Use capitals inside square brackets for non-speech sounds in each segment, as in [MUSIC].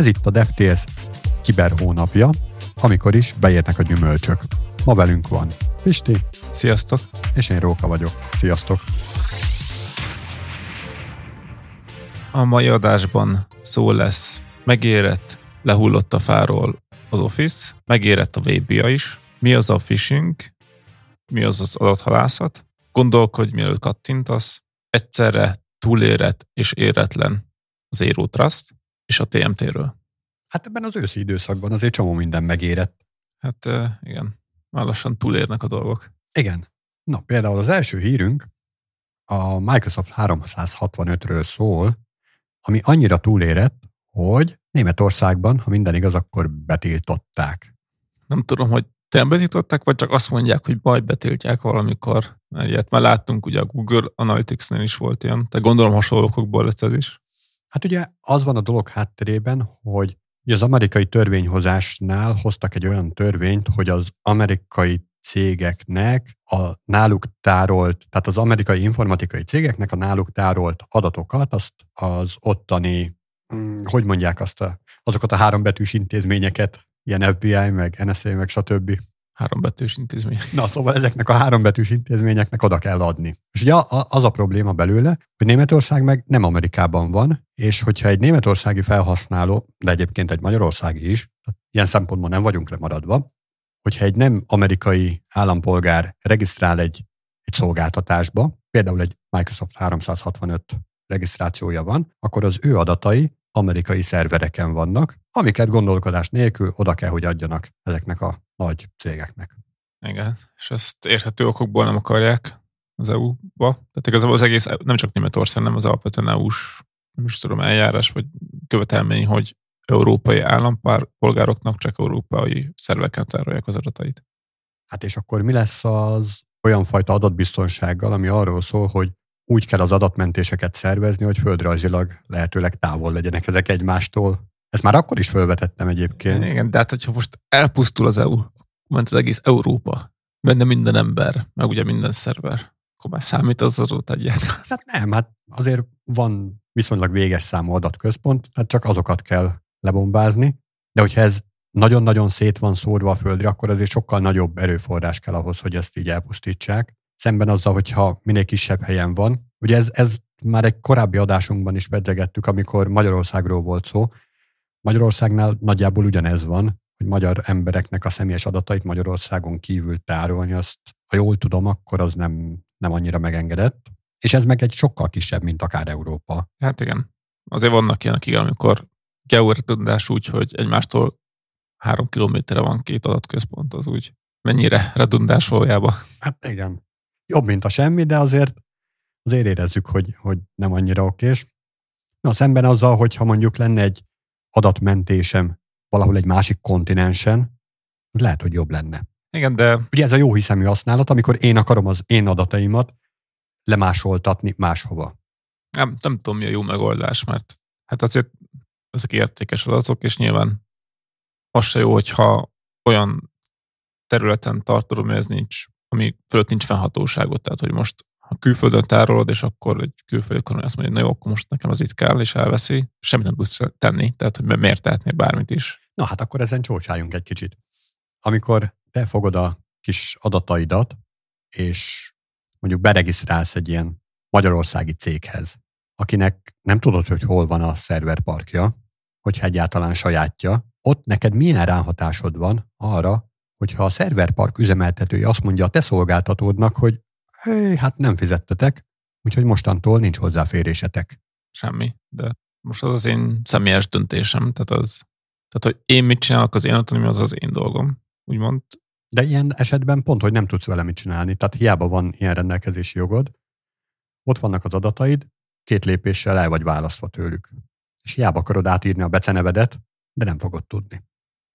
Ez itt a DevTales kiber hónapja, amikor is beérnek a gyümölcsök. Ma velünk van Pisti. Sziasztok! És én Róka vagyok. Sziasztok! A mai adásban szó lesz megérett, lehullott a fáról az Office, megérett a VBA is, mi az a phishing, mi az az adathalászat, gondolkodj, mielőtt kattintasz, egyszerre túlérett és éretlen az Zero Trust és a TMT-ről. Hát ebben az őszi időszakban azért csomó minden megérett. Hát igen, már lassan túlérnek a dolgok. Igen. Na, például az első hírünk a Microsoft 365-ről szól, ami annyira túlérett, hogy Németországban, ha minden igaz, akkor betiltották. Nem tudom, hogy te betiltották, vagy csak azt mondják, hogy baj betiltják valamikor. Ilyet már láttunk, ugye a Google Analytics-nél is volt ilyen, te gondolom hasonlókokból lett ez is. Hát ugye az van a dolog hátterében, hogy az amerikai törvényhozásnál hoztak egy olyan törvényt, hogy az amerikai cégeknek a náluk tárolt, tehát az amerikai informatikai cégeknek a náluk tárolt adatokat, azt az ottani, hm, hogy mondják azt a, azokat a hárombetűs intézményeket, ilyen FBI, meg NSA, meg stb. Hárombetűs intézmény. Na, szóval ezeknek a hárombetűs intézményeknek oda kell adni. És ugye az a probléma belőle, hogy Németország meg nem Amerikában van, és hogyha egy németországi felhasználó, de egyébként egy magyarországi is, ilyen szempontból nem vagyunk lemaradva, hogyha egy nem amerikai állampolgár regisztrál egy, egy szolgáltatásba, például egy Microsoft 365 regisztrációja van, akkor az ő adatai amerikai szervereken vannak, amiket gondolkodás nélkül oda kell, hogy adjanak ezeknek a nagy cégeknek. Igen, és ezt érthető okokból nem akarják az EU-ba. Tehát igazából az egész, nem csak Németország, nem az alapvetően EU-s, nem is tudom, eljárás vagy követelmény, hogy európai állampolgároknak csak európai szerveken tárolják az adatait. Hát és akkor mi lesz az olyan fajta adatbiztonsággal, ami arról szól, hogy úgy kell az adatmentéseket szervezni, hogy földrajzilag lehetőleg távol legyenek ezek egymástól. Ezt már akkor is felvetettem egyébként. Igen, de hát hogyha most elpusztul az EU, ment az egész Európa, benne minden ember, meg ugye minden szerver, akkor már számít az adott egyáltalán. Hát nem, hát azért van viszonylag véges számú adatközpont, hát csak azokat kell lebombázni, de hogyha ez nagyon-nagyon szét van szórva a földre, akkor azért sokkal nagyobb erőforrás kell ahhoz, hogy ezt így elpusztítsák. Szemben azzal, hogyha minél kisebb helyen van. Ugye ez, ez már egy korábbi adásunkban is pedzegettük, amikor Magyarországról volt szó. Magyarországnál nagyjából ugyanez van, hogy magyar embereknek a személyes adatait Magyarországon kívül tárolni, azt, ha jól tudom, akkor az nem, nem annyira megengedett. És ez meg egy sokkal kisebb, mint akár Európa. Hát igen. Azért vannak ilyenek, igen, amikor georetudás úgy, hogy egymástól három kilométerre van két adatközpont, az úgy mennyire redundás valójában. Hát igen. Jobb, mint a semmi, de azért azért érezzük, hogy, hogy nem annyira okés. Na, szemben azzal, hogyha mondjuk lenne egy adatmentésem valahol egy másik kontinensen, az lehet, hogy jobb lenne. Igen, de... Ugye ez a jó hiszemű használat, amikor én akarom az én adataimat lemásoltatni máshova. Nem, nem tudom, mi a jó megoldás, mert hát azért ezek értékes adatok, és nyilván az se jó, hogyha olyan területen tartod, ami ez nincs, ami fölött nincs fennhatóságot, tehát hogy most ha külföldön tárolod, és akkor egy külföldi kormány azt mondja, na jó, akkor most nekem az itt kell, és elveszi, semmit nem tudsz tenni, tehát hogy miért tehetnél bármit is. Na hát akkor ezen csócsáljunk egy kicsit. Amikor te fogod a kis adataidat, és mondjuk beregisztrálsz egy ilyen magyarországi céghez, akinek nem tudod, hogy hol van a szerverparkja, hogyha egyáltalán sajátja, ott neked milyen ráhatásod van arra, hogyha a szerverpark üzemeltetője azt mondja a te szolgáltatódnak, hogy hé, hát nem fizettetek, úgyhogy mostantól nincs hozzáférésetek. Semmi, de most az az én személyes döntésem, tehát az, tehát hogy én mit csinálok, az én autonomia, az az én dolgom, úgymond. De ilyen esetben pont, hogy nem tudsz vele mit csinálni, tehát hiába van ilyen rendelkezési jogod, ott vannak az adataid, két lépéssel el vagy választva tőlük. És hiába akarod átírni a becenevedet, de nem fogod tudni.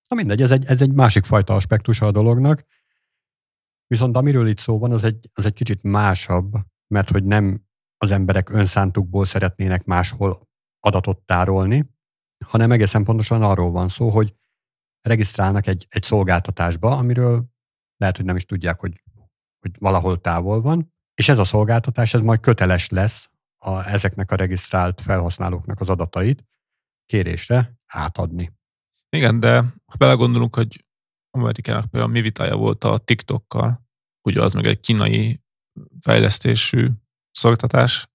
Na mindegy, ez egy, ez egy másik fajta aspektusa a dolognak, viszont amiről itt szó van, az egy, az egy kicsit másabb, mert hogy nem az emberek önszántukból szeretnének máshol adatot tárolni, hanem egészen pontosan arról van szó, hogy regisztrálnak egy, egy szolgáltatásba, amiről lehet, hogy nem is tudják, hogy, hogy valahol távol van, és ez a szolgáltatás, ez majd köteles lesz a, ezeknek a regisztrált felhasználóknak az adatait kérésre átadni. Igen, de ha belegondolunk, hogy Amerikának például mi vitája volt a TikTokkal, ugye az meg egy kínai fejlesztésű szolgáltatás,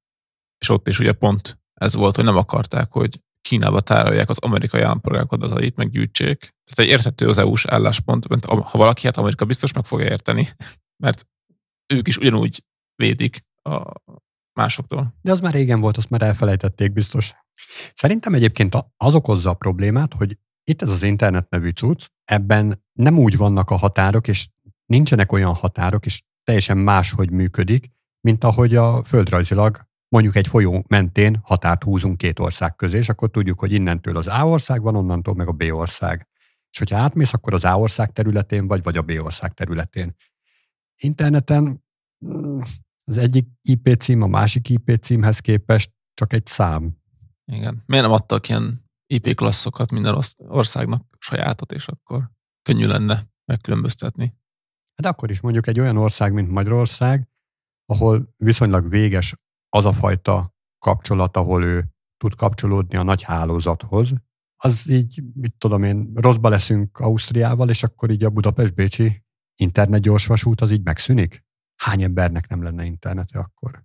és ott is ugye pont ez volt, hogy nem akarták, hogy Kínába tárolják az amerikai állampolgárok adatait, meg gyűjtsék. Tehát egy érthető az EU-s álláspont, mert ha valaki, hát Amerika biztos meg fogja érteni, [LAUGHS] mert ők is ugyanúgy védik a másoktól. De az már régen volt, azt már elfelejtették biztos. Szerintem egyébként az okozza a problémát, hogy itt ez az internet nevű cucc, ebben nem úgy vannak a határok, és nincsenek olyan határok, és teljesen máshogy működik, mint ahogy a földrajzilag mondjuk egy folyó mentén határt húzunk két ország közé, és akkor tudjuk, hogy innentől az A ország van, onnantól meg a B ország. És hogyha átmész, akkor az A ország területén vagy, vagy a B ország területén. Interneten mm, az egyik IP cím a másik IP címhez képest csak egy szám. Igen. Miért nem adtak ilyen IP klasszokat minden országnak sajátot, és akkor könnyű lenne megkülönböztetni? Hát akkor is mondjuk egy olyan ország, mint Magyarország, ahol viszonylag véges az a fajta kapcsolat, ahol ő tud kapcsolódni a nagy hálózathoz, az így, mit tudom én, rosszba leszünk Ausztriával, és akkor így a Budapest-Bécsi internet gyorsvasút az így megszűnik? Hány embernek nem lenne internete akkor?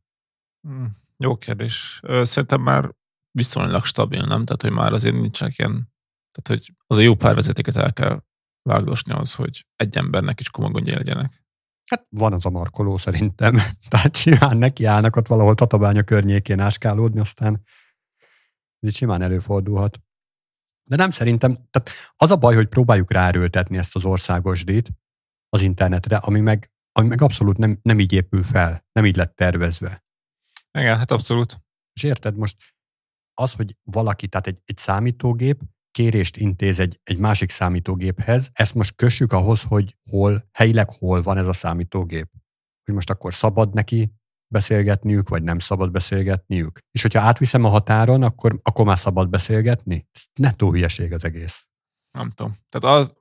Hmm, jó kérdés. Szerintem már viszonylag stabil, nem? Tehát, hogy már azért nincsenek ilyen, tehát, hogy az a jó pár vezetéket el kell vágdosni az, hogy egy embernek is komoly gondjai legyenek. Hát van az a markoló szerintem. [LAUGHS] Tehát simán nekiállnak ott valahol Tatabánya környékén áskálódni, aztán ez így simán előfordulhat. De nem szerintem, tehát az a baj, hogy próbáljuk ráerőltetni ezt az országos díjt az internetre, ami meg, ami meg abszolút nem, nem így épül fel, nem így lett tervezve. Igen, hát abszolút. És érted, most az, hogy valaki, tehát egy, egy számítógép kérést intéz egy, egy másik számítógéphez, ezt most kössük ahhoz, hogy hol, helyileg hol van ez a számítógép. Hogy most akkor szabad neki beszélgetniük, vagy nem szabad beszélgetniük. És hogyha átviszem a határon, akkor, akkor már szabad beszélgetni? Ez nettó hülyeség az egész. Nem tudom. Tehát az,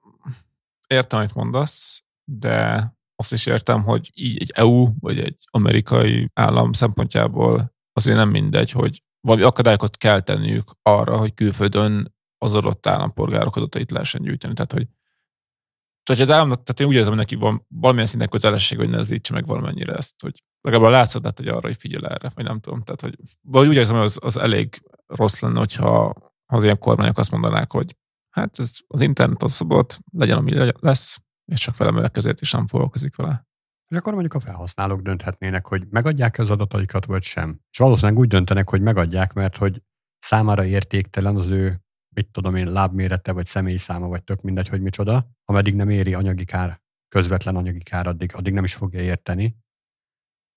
értem, amit mondasz, de azt is értem, hogy így egy EU vagy egy amerikai állam szempontjából azért nem mindegy, hogy valami akadályokat kell tenniük arra, hogy külföldön az adott állampolgárok adatait lehessen gyűjteni. Tehát, hogy tehát az államnak, tehát én úgy érzem, hogy neki van valamilyen szinten kötelesség, hogy nehezítse meg valamennyire ezt, hogy legalább a látszatát, hogy arra, hogy figyel erre, vagy nem tudom. Tehát, hogy vagy úgy érzem, hogy az, az elég rossz lenne, hogyha az ilyen kormányok azt mondanák, hogy hát ez, az internet az szabad, legyen, ami lesz, és csak felemelek ezért is nem foglalkozik vele. És akkor mondjuk a felhasználók dönthetnének, hogy megadják az adataikat, vagy sem. És valószínűleg úgy döntenek, hogy megadják, mert hogy számára értéktelen az ő mit tudom én, lábmérete, vagy személyszáma, vagy tök mindegy, hogy micsoda, ameddig nem éri anyagi kár, közvetlen anyagi kár, addig, addig nem is fogja érteni,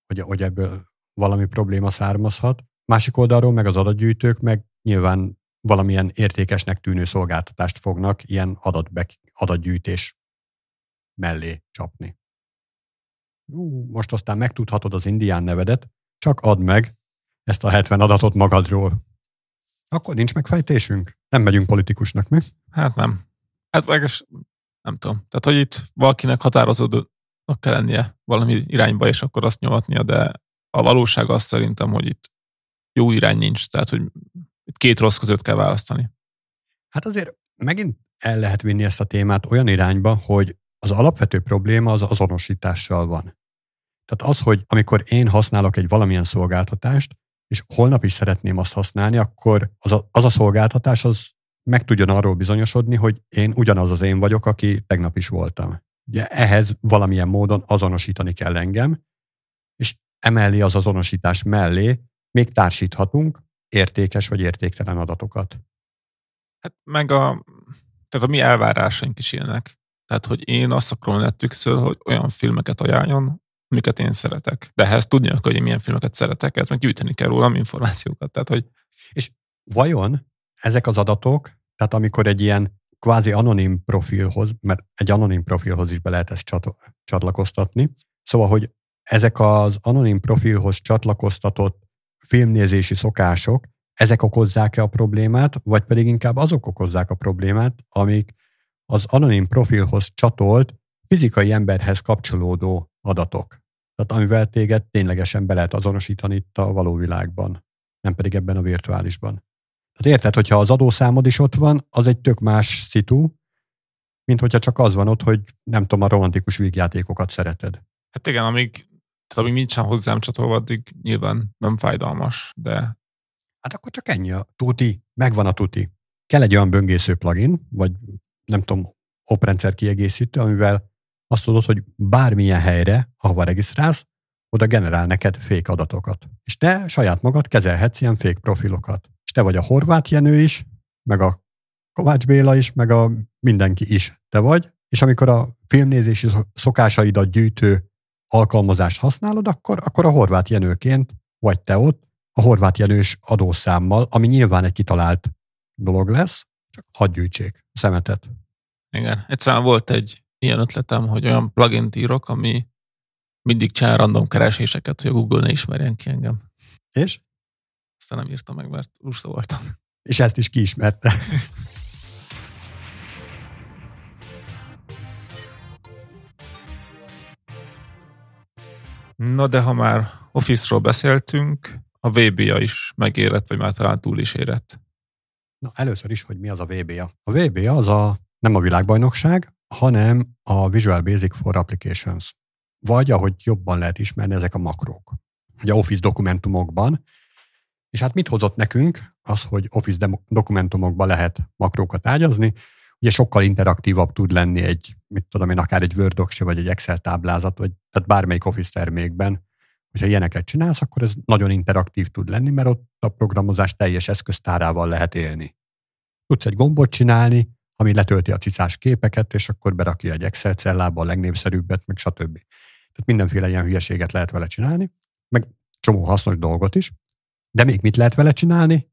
hogy, hogy ebből valami probléma származhat. Másik oldalról meg az adatgyűjtők meg nyilván valamilyen értékesnek tűnő szolgáltatást fognak ilyen adatbe, adatgyűjtés mellé csapni. Ú, most aztán megtudhatod az indián nevedet, csak add meg ezt a 70 adatot magadról. Akkor nincs megfejtésünk? Nem megyünk politikusnak, mi? Hát nem. Hát meg nem tudom. Tehát, hogy itt valakinek határozódnak kell lennie valami irányba, és akkor azt nyomatnia, de a valóság az szerintem, hogy itt jó irány nincs. Tehát, hogy itt két rossz között kell választani. Hát azért megint el lehet vinni ezt a témát olyan irányba, hogy az alapvető probléma az azonosítással van. Tehát az, hogy amikor én használok egy valamilyen szolgáltatást, és holnap is szeretném azt használni, akkor az a, az a szolgáltatás az meg tudjon arról bizonyosodni, hogy én ugyanaz az én vagyok, aki tegnap is voltam. Ugye ehhez valamilyen módon azonosítani kell engem, és emellé az azonosítás mellé még társíthatunk értékes vagy értéktelen adatokat. Hát meg a, tehát a mi elvárásaink is ilyenek. Tehát, hogy én azt akarom Netflixről, hogy olyan filmeket ajánljon, amiket én szeretek. De ehhez tudni hogy én milyen filmeket szeretek, ez meg gyűjteni kell rólam információkat. Tehát, hogy... És vajon ezek az adatok, tehát amikor egy ilyen kvázi anonim profilhoz, mert egy anonim profilhoz is be lehet ezt csat- csatlakoztatni, szóval, hogy ezek az anonim profilhoz csatlakoztatott filmnézési szokások, ezek okozzák-e a problémát, vagy pedig inkább azok okozzák a problémát, amik az anonim profilhoz csatolt fizikai emberhez kapcsolódó adatok. Tehát amivel téged ténylegesen be lehet azonosítani itt a való világban, nem pedig ebben a virtuálisban. Tehát érted, hogyha az adószámod is ott van, az egy tök más szitu, mint hogyha csak az van ott, hogy nem tudom, a romantikus vígjátékokat szereted. Hát igen, amíg, tehát amíg nincsen hozzám csatolva, addig nyilván nem fájdalmas, de... Hát akkor csak ennyi a tuti, megvan a tuti. Kell egy olyan böngésző plugin, vagy nem tudom, oprendszer kiegészítő, amivel azt tudod, hogy bármilyen helyre, ahova regisztrálsz, oda generál neked fék adatokat. És te saját magad kezelhetsz ilyen fék profilokat. És te vagy a Horváth Jenő is, meg a Kovács Béla is, meg a mindenki is te vagy, és amikor a filmnézési szokásaidat gyűjtő alkalmazást használod, akkor, akkor a Horváth Jenőként vagy te ott, a Horváth Jenős adószámmal, ami nyilván egy kitalált dolog lesz, csak hadd gyűjtsék szemetet. Igen. Egyszerűen volt egy ilyen ötletem, hogy olyan plugin írok, ami mindig csinál random kereséseket, hogy a Google ne ismerjen ki engem. És? Aztán nem írtam meg, mert úgy voltam. És ezt is kiismerte. Na de ha már Office-ról beszéltünk, a VBA is megérett, vagy már talán túl is érett. Na először is, hogy mi az a VBA. A VBA az a nem a világbajnokság, hanem a Visual Basic for Applications. Vagy, ahogy jobban lehet ismerni, ezek a makrók. Ugye Office dokumentumokban. És hát mit hozott nekünk az, hogy Office dokumentumokban lehet makrókat ágyazni? Ugye sokkal interaktívabb tud lenni egy, mit tudom én, akár egy Word vagy egy Excel táblázat, vagy tehát bármelyik Office termékben. Hogyha ilyeneket csinálsz, akkor ez nagyon interaktív tud lenni, mert ott a programozás teljes eszköztárával lehet élni. Tudsz egy gombot csinálni, ami letölti a cicás képeket, és akkor berakja egy Excel cellába a legnépszerűbbet, meg stb. Tehát mindenféle ilyen hülyeséget lehet vele csinálni, meg csomó hasznos dolgot is. De még mit lehet vele csinálni?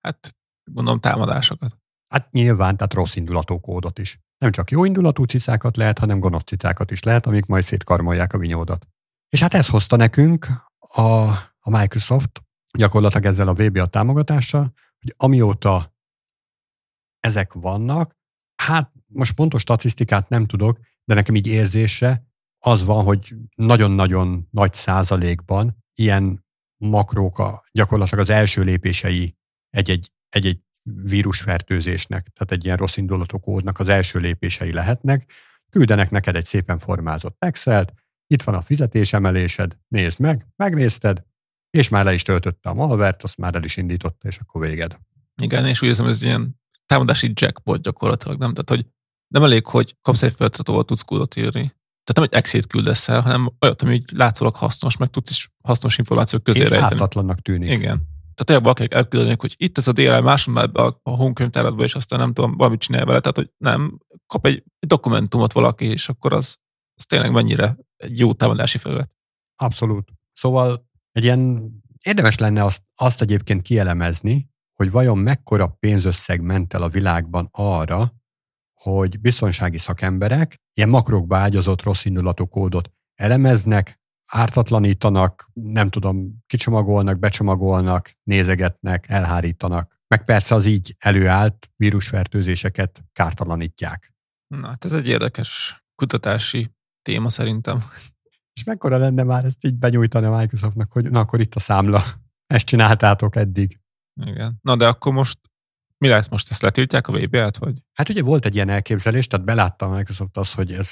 Hát gondolom támadásokat. Hát nyilván, tehát rossz indulatú kódot is. Nem csak jó indulatú cicákat lehet, hanem gonosz cicákat is lehet, amik majd szétkarmolják a vinyódat. És hát ez hozta nekünk a, a Microsoft gyakorlatilag ezzel a VBA támogatással, hogy amióta ezek vannak. Hát most pontos statisztikát nem tudok, de nekem így érzése az van, hogy nagyon-nagyon nagy százalékban ilyen makrók a, gyakorlatilag az első lépései egy-egy, egy-egy vírusfertőzésnek, tehát egy ilyen rossz indulatú kódnak az első lépései lehetnek. Küldenek neked egy szépen formázott Excel-t, itt van a fizetésemelésed, nézd meg, megnézted, és már le is töltötte a malvert, azt már el is indította, és akkor véged. Igen, és úgy érzem, ez ilyen támadási jackpot gyakorlatilag, nem? Tehát, hogy nem elég, hogy kapsz egy feladatot, tudsz kódot írni. Tehát nem egy Excel-t küldesz el, hanem olyat, ami látszólag hasznos, meg tudsz is hasznos információk közé És rejteni. ártatlannak tűnik. Igen. Tehát tényleg valakik elküldenek, hogy itt ez a DLL máson ebbe a, a honkönyvtáradba, és aztán nem tudom, valamit csinálj vele. Tehát, hogy nem, kap egy, egy dokumentumot valaki, és akkor az, az tényleg mennyire egy jó támadási felület. Abszolút. Szóval egy ilyen érdemes lenne azt, azt egyébként kielemezni, hogy vajon mekkora pénzösszeg ment el a világban arra, hogy biztonsági szakemberek ilyen makrokba ágyazott rossz indulatú kódot elemeznek, ártatlanítanak, nem tudom, kicsomagolnak, becsomagolnak, nézegetnek, elhárítanak. Meg persze az így előállt vírusfertőzéseket kártalanítják. Na, hát ez egy érdekes kutatási téma szerintem. És mekkora lenne már ezt így benyújtani a Microsoftnak, hogy na akkor itt a számla, ezt csináltátok eddig. Igen. Na de akkor most mi lehet most? Ezt letiltják a VBA-t, vagy? Hát ugye volt egy ilyen elképzelés, tehát belátta a Microsoft az, hogy ez,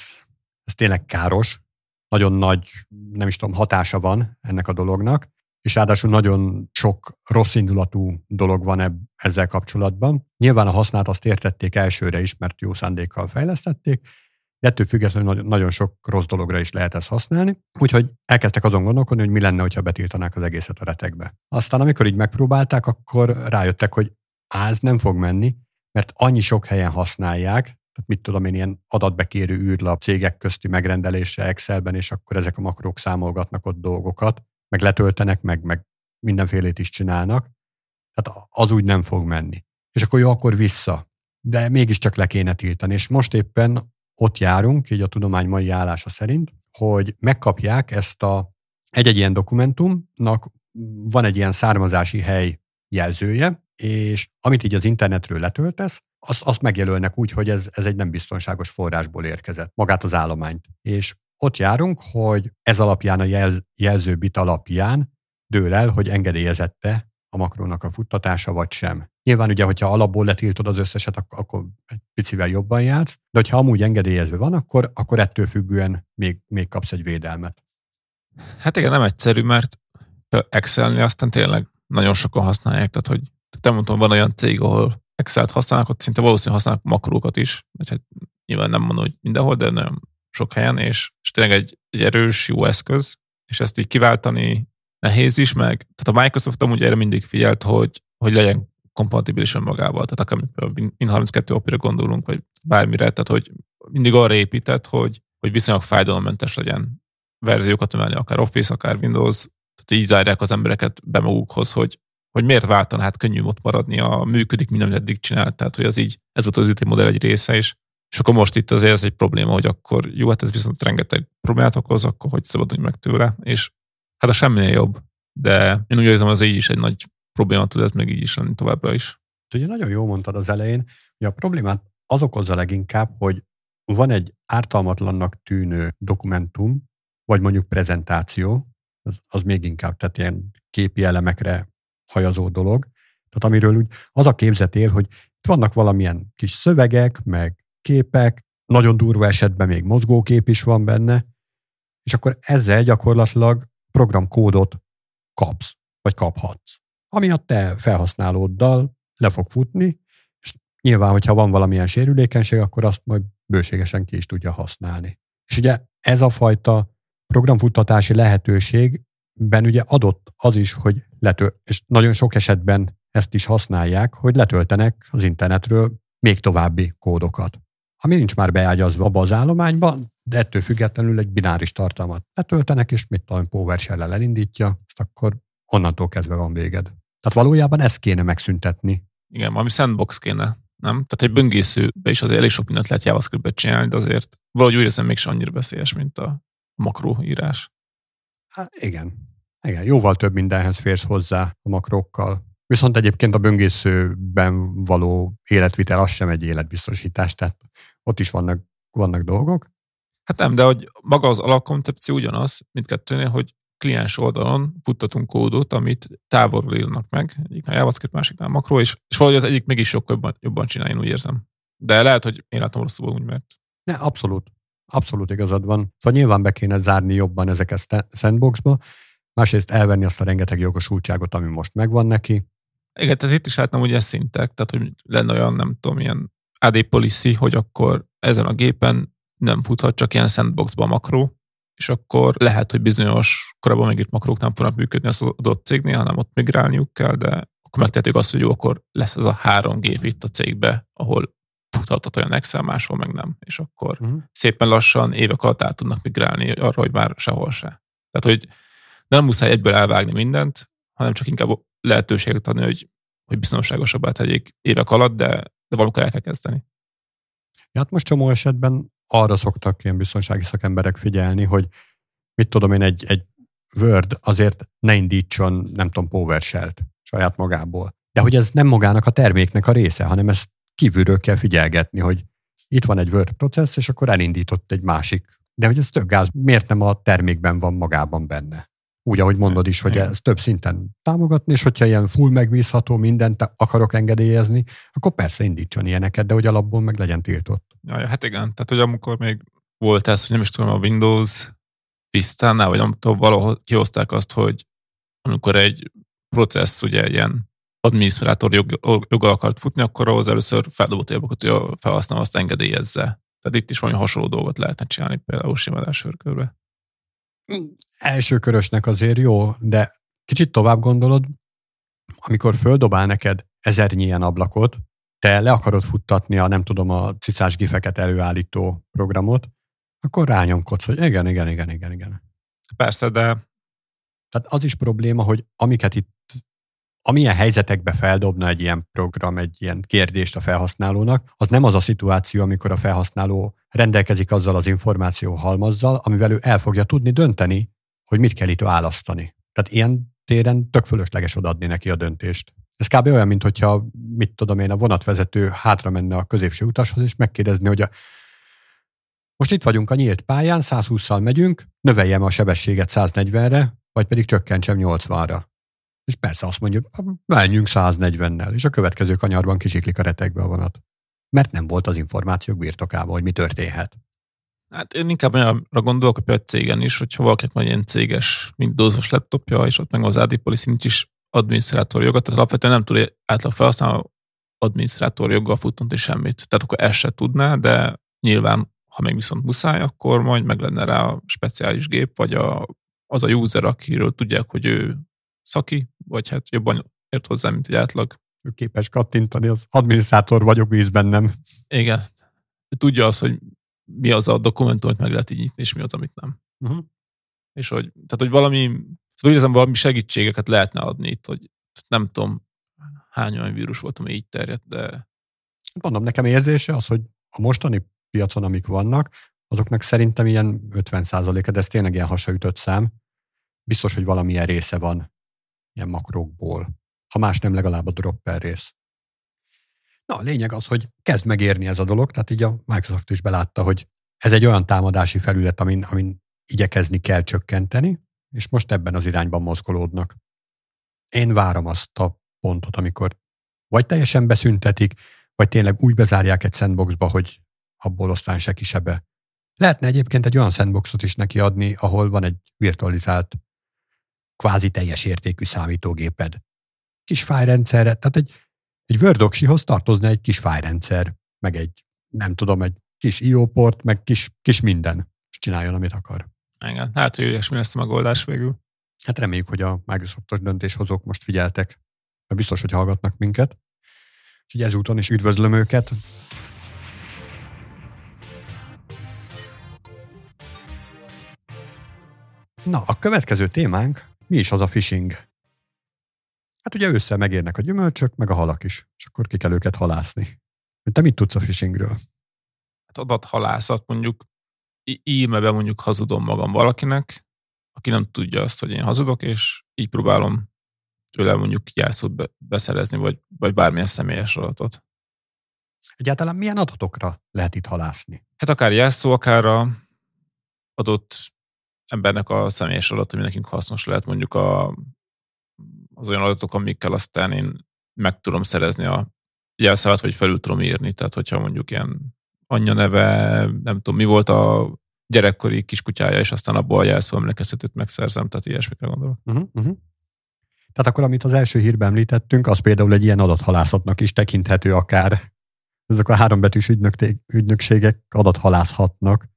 ez tényleg káros, nagyon nagy, nem is tudom, hatása van ennek a dolognak, és ráadásul nagyon sok rossz indulatú dolog van ebb, ezzel kapcsolatban. Nyilván a hasznát azt értették elsőre is, mert jó szándékkal fejlesztették, de ettől függetlenül nagyon sok rossz dologra is lehet ezt használni. Úgyhogy elkezdtek azon gondolkodni, hogy mi lenne, ha betiltanák az egészet a retekbe. Aztán, amikor így megpróbálták, akkor rájöttek, hogy áz nem fog menni, mert annyi sok helyen használják, tehát mit tudom én, ilyen adatbekérő űrlap cégek közti megrendelése Excelben, és akkor ezek a makrók számolgatnak ott dolgokat, meg letöltenek, meg, meg mindenfélét is csinálnak. Tehát az úgy nem fog menni. És akkor jó, akkor vissza. De mégiscsak le kéne tiltani. És most éppen ott járunk, így a tudomány mai állása szerint, hogy megkapják ezt a egy-egy ilyen dokumentumnak van egy ilyen származási hely jelzője, és amit így az internetről letöltesz, azt, azt megjelölnek úgy, hogy ez, ez egy nem biztonságos forrásból érkezett, magát az állományt. És ott járunk, hogy ez alapján, a jel, jelző bit alapján dől el, hogy engedélyezette a makrónak a futtatása, vagy sem. Nyilván ugye, hogyha alapból letiltod az összeset, akkor, egy picivel jobban játsz, de hogyha amúgy engedélyezve van, akkor, akkor ettől függően még, még kapsz egy védelmet. Hát igen, nem egyszerű, mert Excelni aztán tényleg nagyon sokan használják, tehát hogy te mondtam, van olyan cég, ahol Excel-t használnak, ott szinte valószínűleg használnak makrókat is, vagy hát nyilván nem mondom, hogy mindenhol, de nagyon sok helyen, és, és tényleg egy, egy erős, jó eszköz, és ezt így kiváltani nehéz is, meg. Tehát a Microsoft amúgy erre mindig figyelt, hogy, hogy legyen kompatibilis magával, tehát akár Win32 opera gondolunk, vagy bármire, tehát hogy mindig arra épített, hogy, hogy viszonylag fájdalommentes legyen verziókat emelni, akár Office, akár Windows, tehát így zárják az embereket be magukhoz, hogy, hogy miért váltan, hát könnyű ott maradni, a működik, minden, amit eddig csinált, tehát hogy az így, ez volt az IT modell egy része is, és akkor most itt azért ez egy probléma, hogy akkor jó, hát ez viszont rengeteg problémát okoz, akkor hogy szabadulj meg tőle, és hát a semminél jobb. De én úgy érzem, az így is egy nagy probléma tud ez még így is lenni továbbra is. Ugye nagyon jó mondtad az elején, hogy a problémát az okozza leginkább, hogy van egy ártalmatlannak tűnő dokumentum, vagy mondjuk prezentáció, az, az még inkább, tehát ilyen képi elemekre hajazó dolog. Tehát amiről úgy az a képzet él, hogy itt vannak valamilyen kis szövegek, meg képek, nagyon durva esetben még mozgókép is van benne, és akkor ezzel gyakorlatilag programkódot kapsz, vagy kaphatsz. Ami a te felhasználóddal le fog futni, és nyilván, hogyha van valamilyen sérülékenység, akkor azt majd bőségesen ki is tudja használni. És ugye ez a fajta programfuttatási lehetőségben ugye adott az is, hogy letölt, és nagyon sok esetben ezt is használják, hogy letöltenek az internetről még további kódokat. Ami nincs már beágyazva abba az állományban, de ettől függetlenül egy bináris tartalmat letöltenek, és mit tudom, PowerShell-el elindítja, és akkor onnantól kezdve van véged. Tehát valójában ezt kéne megszüntetni. Igen, valami sandbox kéne, nem? Tehát egy böngészőbe is azért elég sok mindent lehet JavaScript-bet csinálni, de azért valahogy úgy érzem mégsem annyira veszélyes, mint a makróírás. Hát igen. Igen, jóval több mindenhez férsz hozzá a makrókkal. Viszont egyébként a böngészőben való életvitel az sem egy életbiztosítás, tehát ott is vannak, vannak dolgok. Hát nem, de hogy maga az alapkoncepció ugyanaz, mindkettőnél, hogy kliens oldalon futtatunk kódot, amit távolról írnak meg, egyiknál JavaScript, másiknál makro, és, és valahogy az egyik mégis sokkal jobban, jobban csinál, én úgy érzem. De lehet, hogy én látom rosszul úgy, mert... Ne, abszolút. Abszolút igazad van. Szóval nyilván be kéne zárni jobban ezeket a sandboxba, másrészt elvenni azt a rengeteg jogosultságot, ami most megvan neki. Igen, tehát itt is látnám ugye szintek, tehát hogy lenne olyan, nem tudom, ilyen AD policy, hogy akkor ezen a gépen nem futhat csak ilyen sandboxba makró, és akkor lehet, hogy bizonyos korábban megírt makrók nem fognak működni az adott cégnél, hanem ott migrálniuk kell, de akkor megtehetjük azt, hogy jó, akkor lesz ez a három gép itt a cégbe, ahol futhatott olyan Excel, máshol meg nem. És akkor uh-huh. szépen lassan évek alatt át tudnak migrálni arra, hogy már sehol se. Tehát, hogy nem muszáj egyből elvágni mindent, hanem csak inkább lehetőséget adni, hogy, hogy biztonságosabbá tegyék évek alatt, de, de valamikor el kell kezdeni. Ja, hát most csomó esetben arra szoktak ilyen biztonsági szakemberek figyelni, hogy mit tudom én, egy, egy Word azért ne indítson, nem tudom, PowerShell-t saját magából. De hogy ez nem magának a terméknek a része, hanem ezt kívülről kell figyelgetni, hogy itt van egy Word processz, és akkor elindított egy másik. De hogy ez tök gáz, miért nem a termékben van magában benne? Úgy, ahogy mondod is, hogy ez több szinten támogatni, és hogyha ilyen full megbízható mindent akarok engedélyezni, akkor persze indítson ilyeneket, de hogy alapból meg legyen tiltott. Ja, hát igen, tehát hogy amikor még volt ez, hogy nem is tudom, a Windows Vista-nál, vagy nem tudom, valahol kihozták azt, hogy amikor egy processz ugye ilyen adminisztrátor jog, akart futni, akkor ahhoz először feldobott jogokat, hogy a felhasználó azt engedélyezze. Tehát itt is valami hasonló dolgot lehetne csinálni, például simán elsőrkörbe. Elsőkörösnek azért jó, de kicsit tovább gondolod, amikor földobál neked ezernyi ilyen ablakot, te le akarod futtatni a nem tudom a cicás gifeket előállító programot, akkor rányomkodsz, hogy igen, igen, igen, igen, igen. Persze, de... Tehát az is probléma, hogy amiket itt, amilyen helyzetekbe feldobna egy ilyen program, egy ilyen kérdést a felhasználónak, az nem az a szituáció, amikor a felhasználó rendelkezik azzal az információ halmazzal, amivel ő el fogja tudni dönteni, hogy mit kell itt választani. Tehát ilyen téren tök fölösleges odaadni neki a döntést. Ez kb. olyan, mint hogyha, mit tudom én, a vonatvezető hátra menne a középső utashoz, és megkérdezni, hogy a, most itt vagyunk a nyílt pályán, 120-szal megyünk, növeljem a sebességet 140-re, vagy pedig csökkentsem 80-ra. És persze azt mondja, menjünk 140-nel, és a következő kanyarban kisiklik a retekbe a vonat. Mert nem volt az információk birtokában, hogy mi történhet. Hát én inkább olyanra gondolok, hogy például cégen is, hogyha valakinek van ilyen céges Windowsos laptopja, és ott meg az AD Policy nincs is adminisztrátor joga, tehát alapvetően nem tud átlag felhasználó adminisztrátor joggal futtatni semmit. Tehát akkor ezt se tudná, de nyilván, ha még viszont muszáj, akkor majd meg lenne rá a speciális gép, vagy a, az a user, akiről tudják, hogy ő szaki, vagy hát jobban ért hozzá, mint egy átlag. Ő képes kattintani, az adminisztrátor vagyok, bíz bennem. Igen. Tudja azt, hogy mi az a dokumentum, hogy meg lehet így nyitni, és mi az, amit nem. Uh-huh. És hogy, tehát, hogy valami, úgy érzem, valami segítségeket lehetne adni itt, hogy nem tudom, hány olyan vírus volt, ami így terjedt, de... Mondom, nekem érzése az, hogy a mostani piacon, amik vannak, azoknak szerintem ilyen 50%-a, de ez tényleg ilyen hasaütött szám. Biztos, hogy valamilyen része van ilyen makrókból. Ha más nem, legalább a dropper rész. Na, a lényeg az, hogy kezd megérni ez a dolog, tehát így a Microsoft is belátta, hogy ez egy olyan támadási felület, amin, amin igyekezni kell csökkenteni, és most ebben az irányban mozgolódnak. Én várom azt a pontot, amikor vagy teljesen beszüntetik, vagy tényleg úgy bezárják egy sandboxba, hogy abból aztán se kisebe. Lehetne egyébként egy olyan sandboxot is neki adni, ahol van egy virtualizált, kvázi teljes értékű számítógéped. Kis fájrendszerre, tehát egy, egy Word tartozna egy kis fájrendszer, meg egy, nem tudom, egy kis IO port, meg kis, kis minden, és csináljon, amit akar. Igen, hát, hogy ilyesmi lesz a megoldás végül. Hát reméljük, hogy a Microsoftos döntéshozók most figyeltek, mert biztos, hogy hallgatnak minket. Úgyhogy ezúton is üdvözlöm őket. Na, a következő témánk, mi is az a phishing? Hát ugye ősszel megérnek a gyümölcsök, meg a halak is, és akkor ki kell őket halászni. Te mit tudsz a phishingről? Hát adathalászat mondjuk e-mailben mondjuk hazudom magam valakinek, aki nem tudja azt, hogy én hazudok, és így próbálom tőle mondjuk jelszót beszerezni, vagy, vagy bármilyen személyes adatot. Egyáltalán milyen adatokra lehet itt halászni? Hát akár jelszó, akár a adott embernek a személyes adat, ami nekünk hasznos lehet, mondjuk a, az olyan adatok, amikkel aztán én meg tudom szerezni a jelszavát, vagy felül tudom írni. Tehát, hogyha mondjuk ilyen anyja neve, nem tudom, mi volt a gyerekkori kiskutyája, és aztán abból a jelszó emlékeztetőt megszerzem, tehát ilyesmikre gondolok. Uh-huh. Tehát akkor, amit az első hírben említettünk, az például egy ilyen adathalászatnak is tekinthető akár. Ezek a hárombetűs ügynökségek adathalászhatnak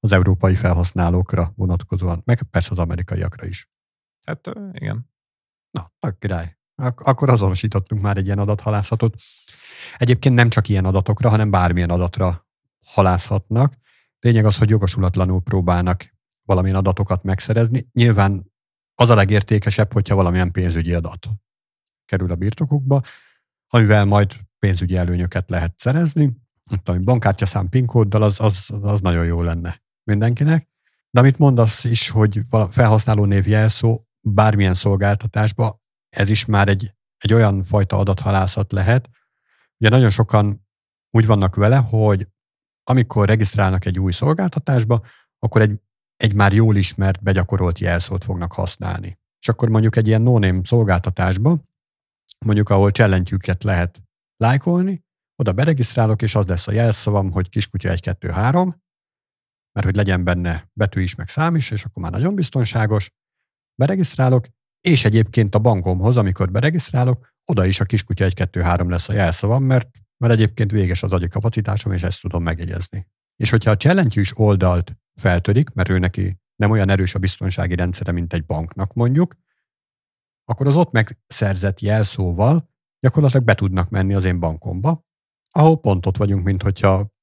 az európai felhasználókra vonatkozóan, meg persze az amerikaiakra is. Hát igen. Na, a király. Ak- akkor azonosítottunk már egy ilyen adathalászatot. Egyébként nem csak ilyen adatokra, hanem bármilyen adatra halászhatnak. Lényeg az, hogy jogosulatlanul próbálnak valamilyen adatokat megszerezni. Nyilván az a legértékesebb, hogyha valamilyen pénzügyi adat kerül a birtokukba, amivel majd pénzügyi előnyöket lehet szerezni. Tudom, bankkártyaszám PIN kóddal az, az, az nagyon jó lenne mindenkinek. De amit mondasz is, hogy felhasználó név jelszó bármilyen szolgáltatásba, ez is már egy, egy olyan fajta adathalászat lehet. Ugye nagyon sokan úgy vannak vele, hogy amikor regisztrálnak egy új szolgáltatásba, akkor egy egy már jól ismert, begyakorolt jelszót fognak használni. És akkor mondjuk egy ilyen no szolgáltatásba, mondjuk ahol challenge lehet lájkolni, oda beregisztrálok, és az lesz a jelszavam, hogy kiskutya 1, 2, 3, mert hogy legyen benne betű is, meg szám is, és akkor már nagyon biztonságos. Beregisztrálok, és egyébként a bankomhoz, amikor beregisztrálok, oda is a kiskutya 1, 2, 3 lesz a jelszavam, mert, mert egyébként véges az agyi kapacitásom, és ezt tudom megjegyezni. És hogyha a challenge oldalt feltörik, mert ő neki nem olyan erős a biztonsági rendszere, mint egy banknak mondjuk, akkor az ott megszerzett jelszóval gyakorlatilag be tudnak menni az én bankomba, ahol pont ott vagyunk, mint hogyha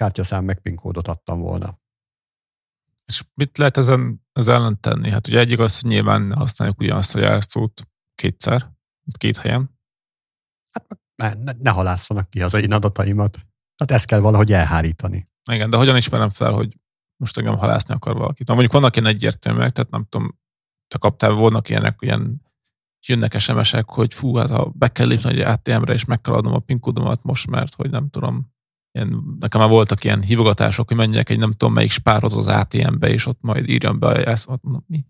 kártyaszám meg PIN kódot adtam volna. És mit lehet ezen az ellen tenni? Hát ugye egyik az, hogy nyilván használjuk ugyanazt a jelszót kétszer, két helyen. Hát ne, ne, ne halásszanak ki az én adataimat. Hát ezt kell valahogy elhárítani. Igen, de hogyan ismerem fel, hogy most engem halászni akar valakit. Na, mondjuk vannak ilyen egyértelműek, tehát nem tudom, te kaptál, volnak ilyenek, ilyen jönnek SMS-ek, hogy fú, hát ha be kell lépni egy ATM-re, és meg kell adnom a PIN kódomat most, mert hogy nem tudom, ilyen, nekem már voltak ilyen hívogatások, hogy menjek egy nem tudom melyik spárhoz az ATM-be, és ott majd írjam be jelszót, mondom, mi?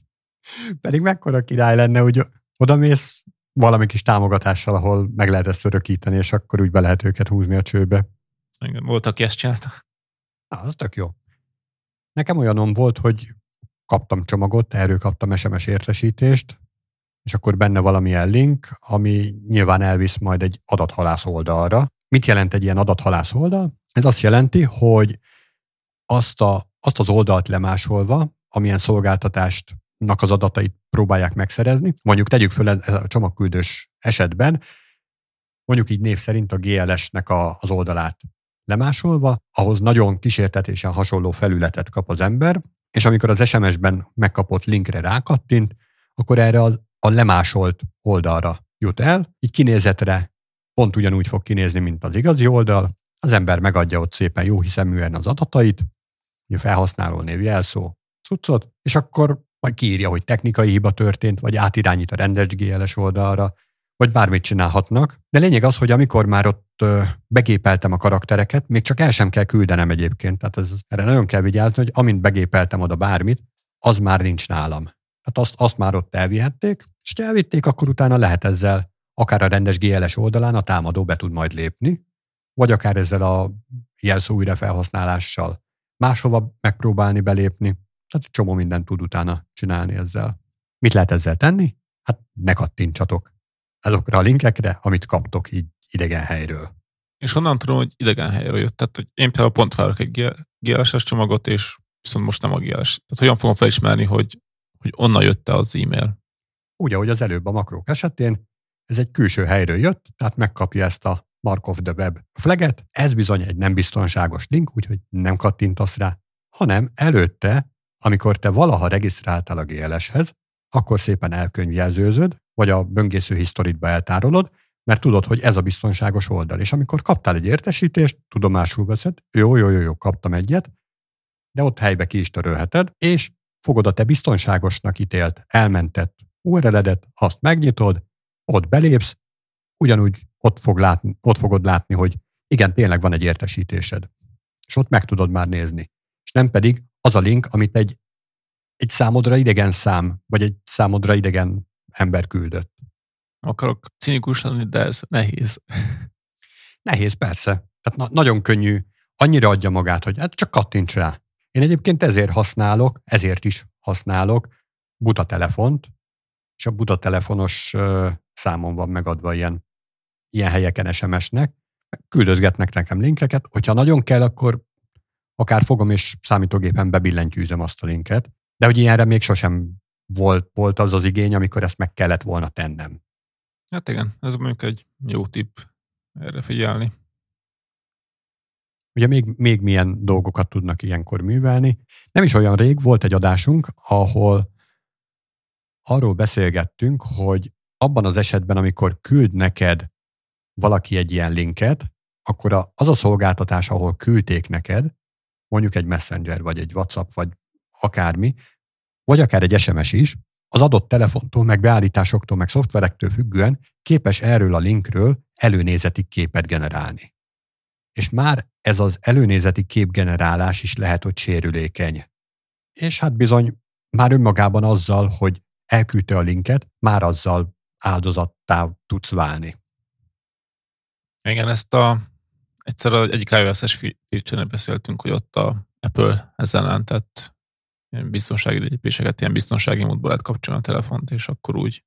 [LAUGHS] Pedig mekkora király lenne, hogy odamész valami kis támogatással, ahol meg lehet ezt örökíteni, és akkor úgy be lehet őket húzni a csőbe. Igen, volt, aki ezt csinálta. Na, az tök jó. Nekem olyanom volt, hogy kaptam csomagot, erről kaptam SMS értesítést, és akkor benne valamilyen link, ami nyilván elvisz majd egy adathalász oldalra. Mit jelent egy ilyen adathalász oldal? Ez azt jelenti, hogy azt, a, azt az oldalt lemásolva, amilyen szolgáltatást az adatait próbálják megszerezni. Mondjuk tegyük föl ez a csomagküldős esetben, mondjuk így név szerint a GLS-nek a, az oldalát lemásolva, ahhoz nagyon kísértetésen hasonló felületet kap az ember, és amikor az SMS-ben megkapott linkre rákattint, akkor erre az, a lemásolt oldalra jut el, így kinézetre pont ugyanúgy fog kinézni, mint az igazi oldal, az ember megadja ott szépen jó hiszeműen az adatait, a felhasználó név, jelszó, cuccot, és akkor vagy kiírja, hogy technikai hiba történt, vagy átirányít a rendes GLS oldalra, vagy bármit csinálhatnak. De lényeg az, hogy amikor már ott begépeltem a karaktereket, még csak el sem kell küldenem egyébként. Tehát ez, erre nagyon kell vigyázni, hogy amint begépeltem oda bármit, az már nincs nálam. Tehát azt, azt már ott elvihették, és ha elvitték, akkor utána lehet ezzel akár a rendes GLS oldalán a támadó be tud majd lépni, vagy akár ezzel a jelszó újrafelhasználással máshova megpróbálni belépni. Tehát csomó mindent tud utána csinálni ezzel. Mit lehet ezzel tenni? Hát ne kattintsatok azokra a linkekre, amit kaptok így idegen helyről. És honnan tudom, hogy idegen helyről jött? Tehát, hogy én például pont várok egy GLS-es csomagot, és viszont most nem a GLS. Tehát hogyan fogom felismerni, hogy, hogy onnan jött az e-mail? Úgy, ahogy az előbb a makrók esetén, ez egy külső helyről jött, tehát megkapja ezt a Markov the Web flaget. Ez bizony egy nem biztonságos link, úgyhogy nem kattintasz rá, hanem előtte amikor te valaha regisztráltál a GLS-hez, akkor szépen elkönyvjelzőzöd, vagy a böngésző historitba eltárolod, mert tudod, hogy ez a biztonságos oldal. És amikor kaptál egy értesítést, tudomásul veszed, jó, jó, jó, jó, kaptam egyet, de ott helybe ki is törölheted, és fogod a te biztonságosnak ítélt, elmentett URL-edet, azt megnyitod, ott belépsz, ugyanúgy ott, fog látni, ott fogod látni, hogy igen, tényleg van egy értesítésed. És ott meg tudod már nézni. És nem pedig az a link, amit egy, egy számodra idegen szám, vagy egy számodra idegen ember küldött. Akarok cinikus lenni, de ez nehéz. Nehéz, persze. Tehát na- nagyon könnyű. Annyira adja magát, hogy hát csak kattints rá. Én egyébként ezért használok, ezért is használok buta telefont, és a buta telefonos számon van megadva ilyen, ilyen helyeken SMS-nek. Küldözgetnek nekem linkeket, hogyha nagyon kell, akkor akár fogom és számítógépen bebillentyűzöm azt a linket, de hogy ilyenre még sosem volt, volt az az igény, amikor ezt meg kellett volna tennem. Hát igen, ez mondjuk egy jó tipp erre figyelni. Ugye még, még milyen dolgokat tudnak ilyenkor művelni. Nem is olyan rég volt egy adásunk, ahol arról beszélgettünk, hogy abban az esetben, amikor küld neked valaki egy ilyen linket, akkor az a szolgáltatás, ahol küldték neked, mondjuk egy Messenger, vagy egy WhatsApp, vagy akármi, vagy akár egy SMS is, az adott telefontól, meg beállításoktól, meg szoftverektől függően képes erről a linkről előnézeti képet generálni. És már ez az előnézeti képgenerálás is lehet, hogy sérülékeny. És hát bizony már önmagában azzal, hogy elküldte a linket, már azzal áldozattá tudsz válni. Igen, ezt a egyszer egyik iOS-es feature beszéltünk, hogy ott a Apple ezzel jelentett biztonsági lépéseket, ilyen biztonsági módból lehet kapcsolni a telefont, és akkor úgy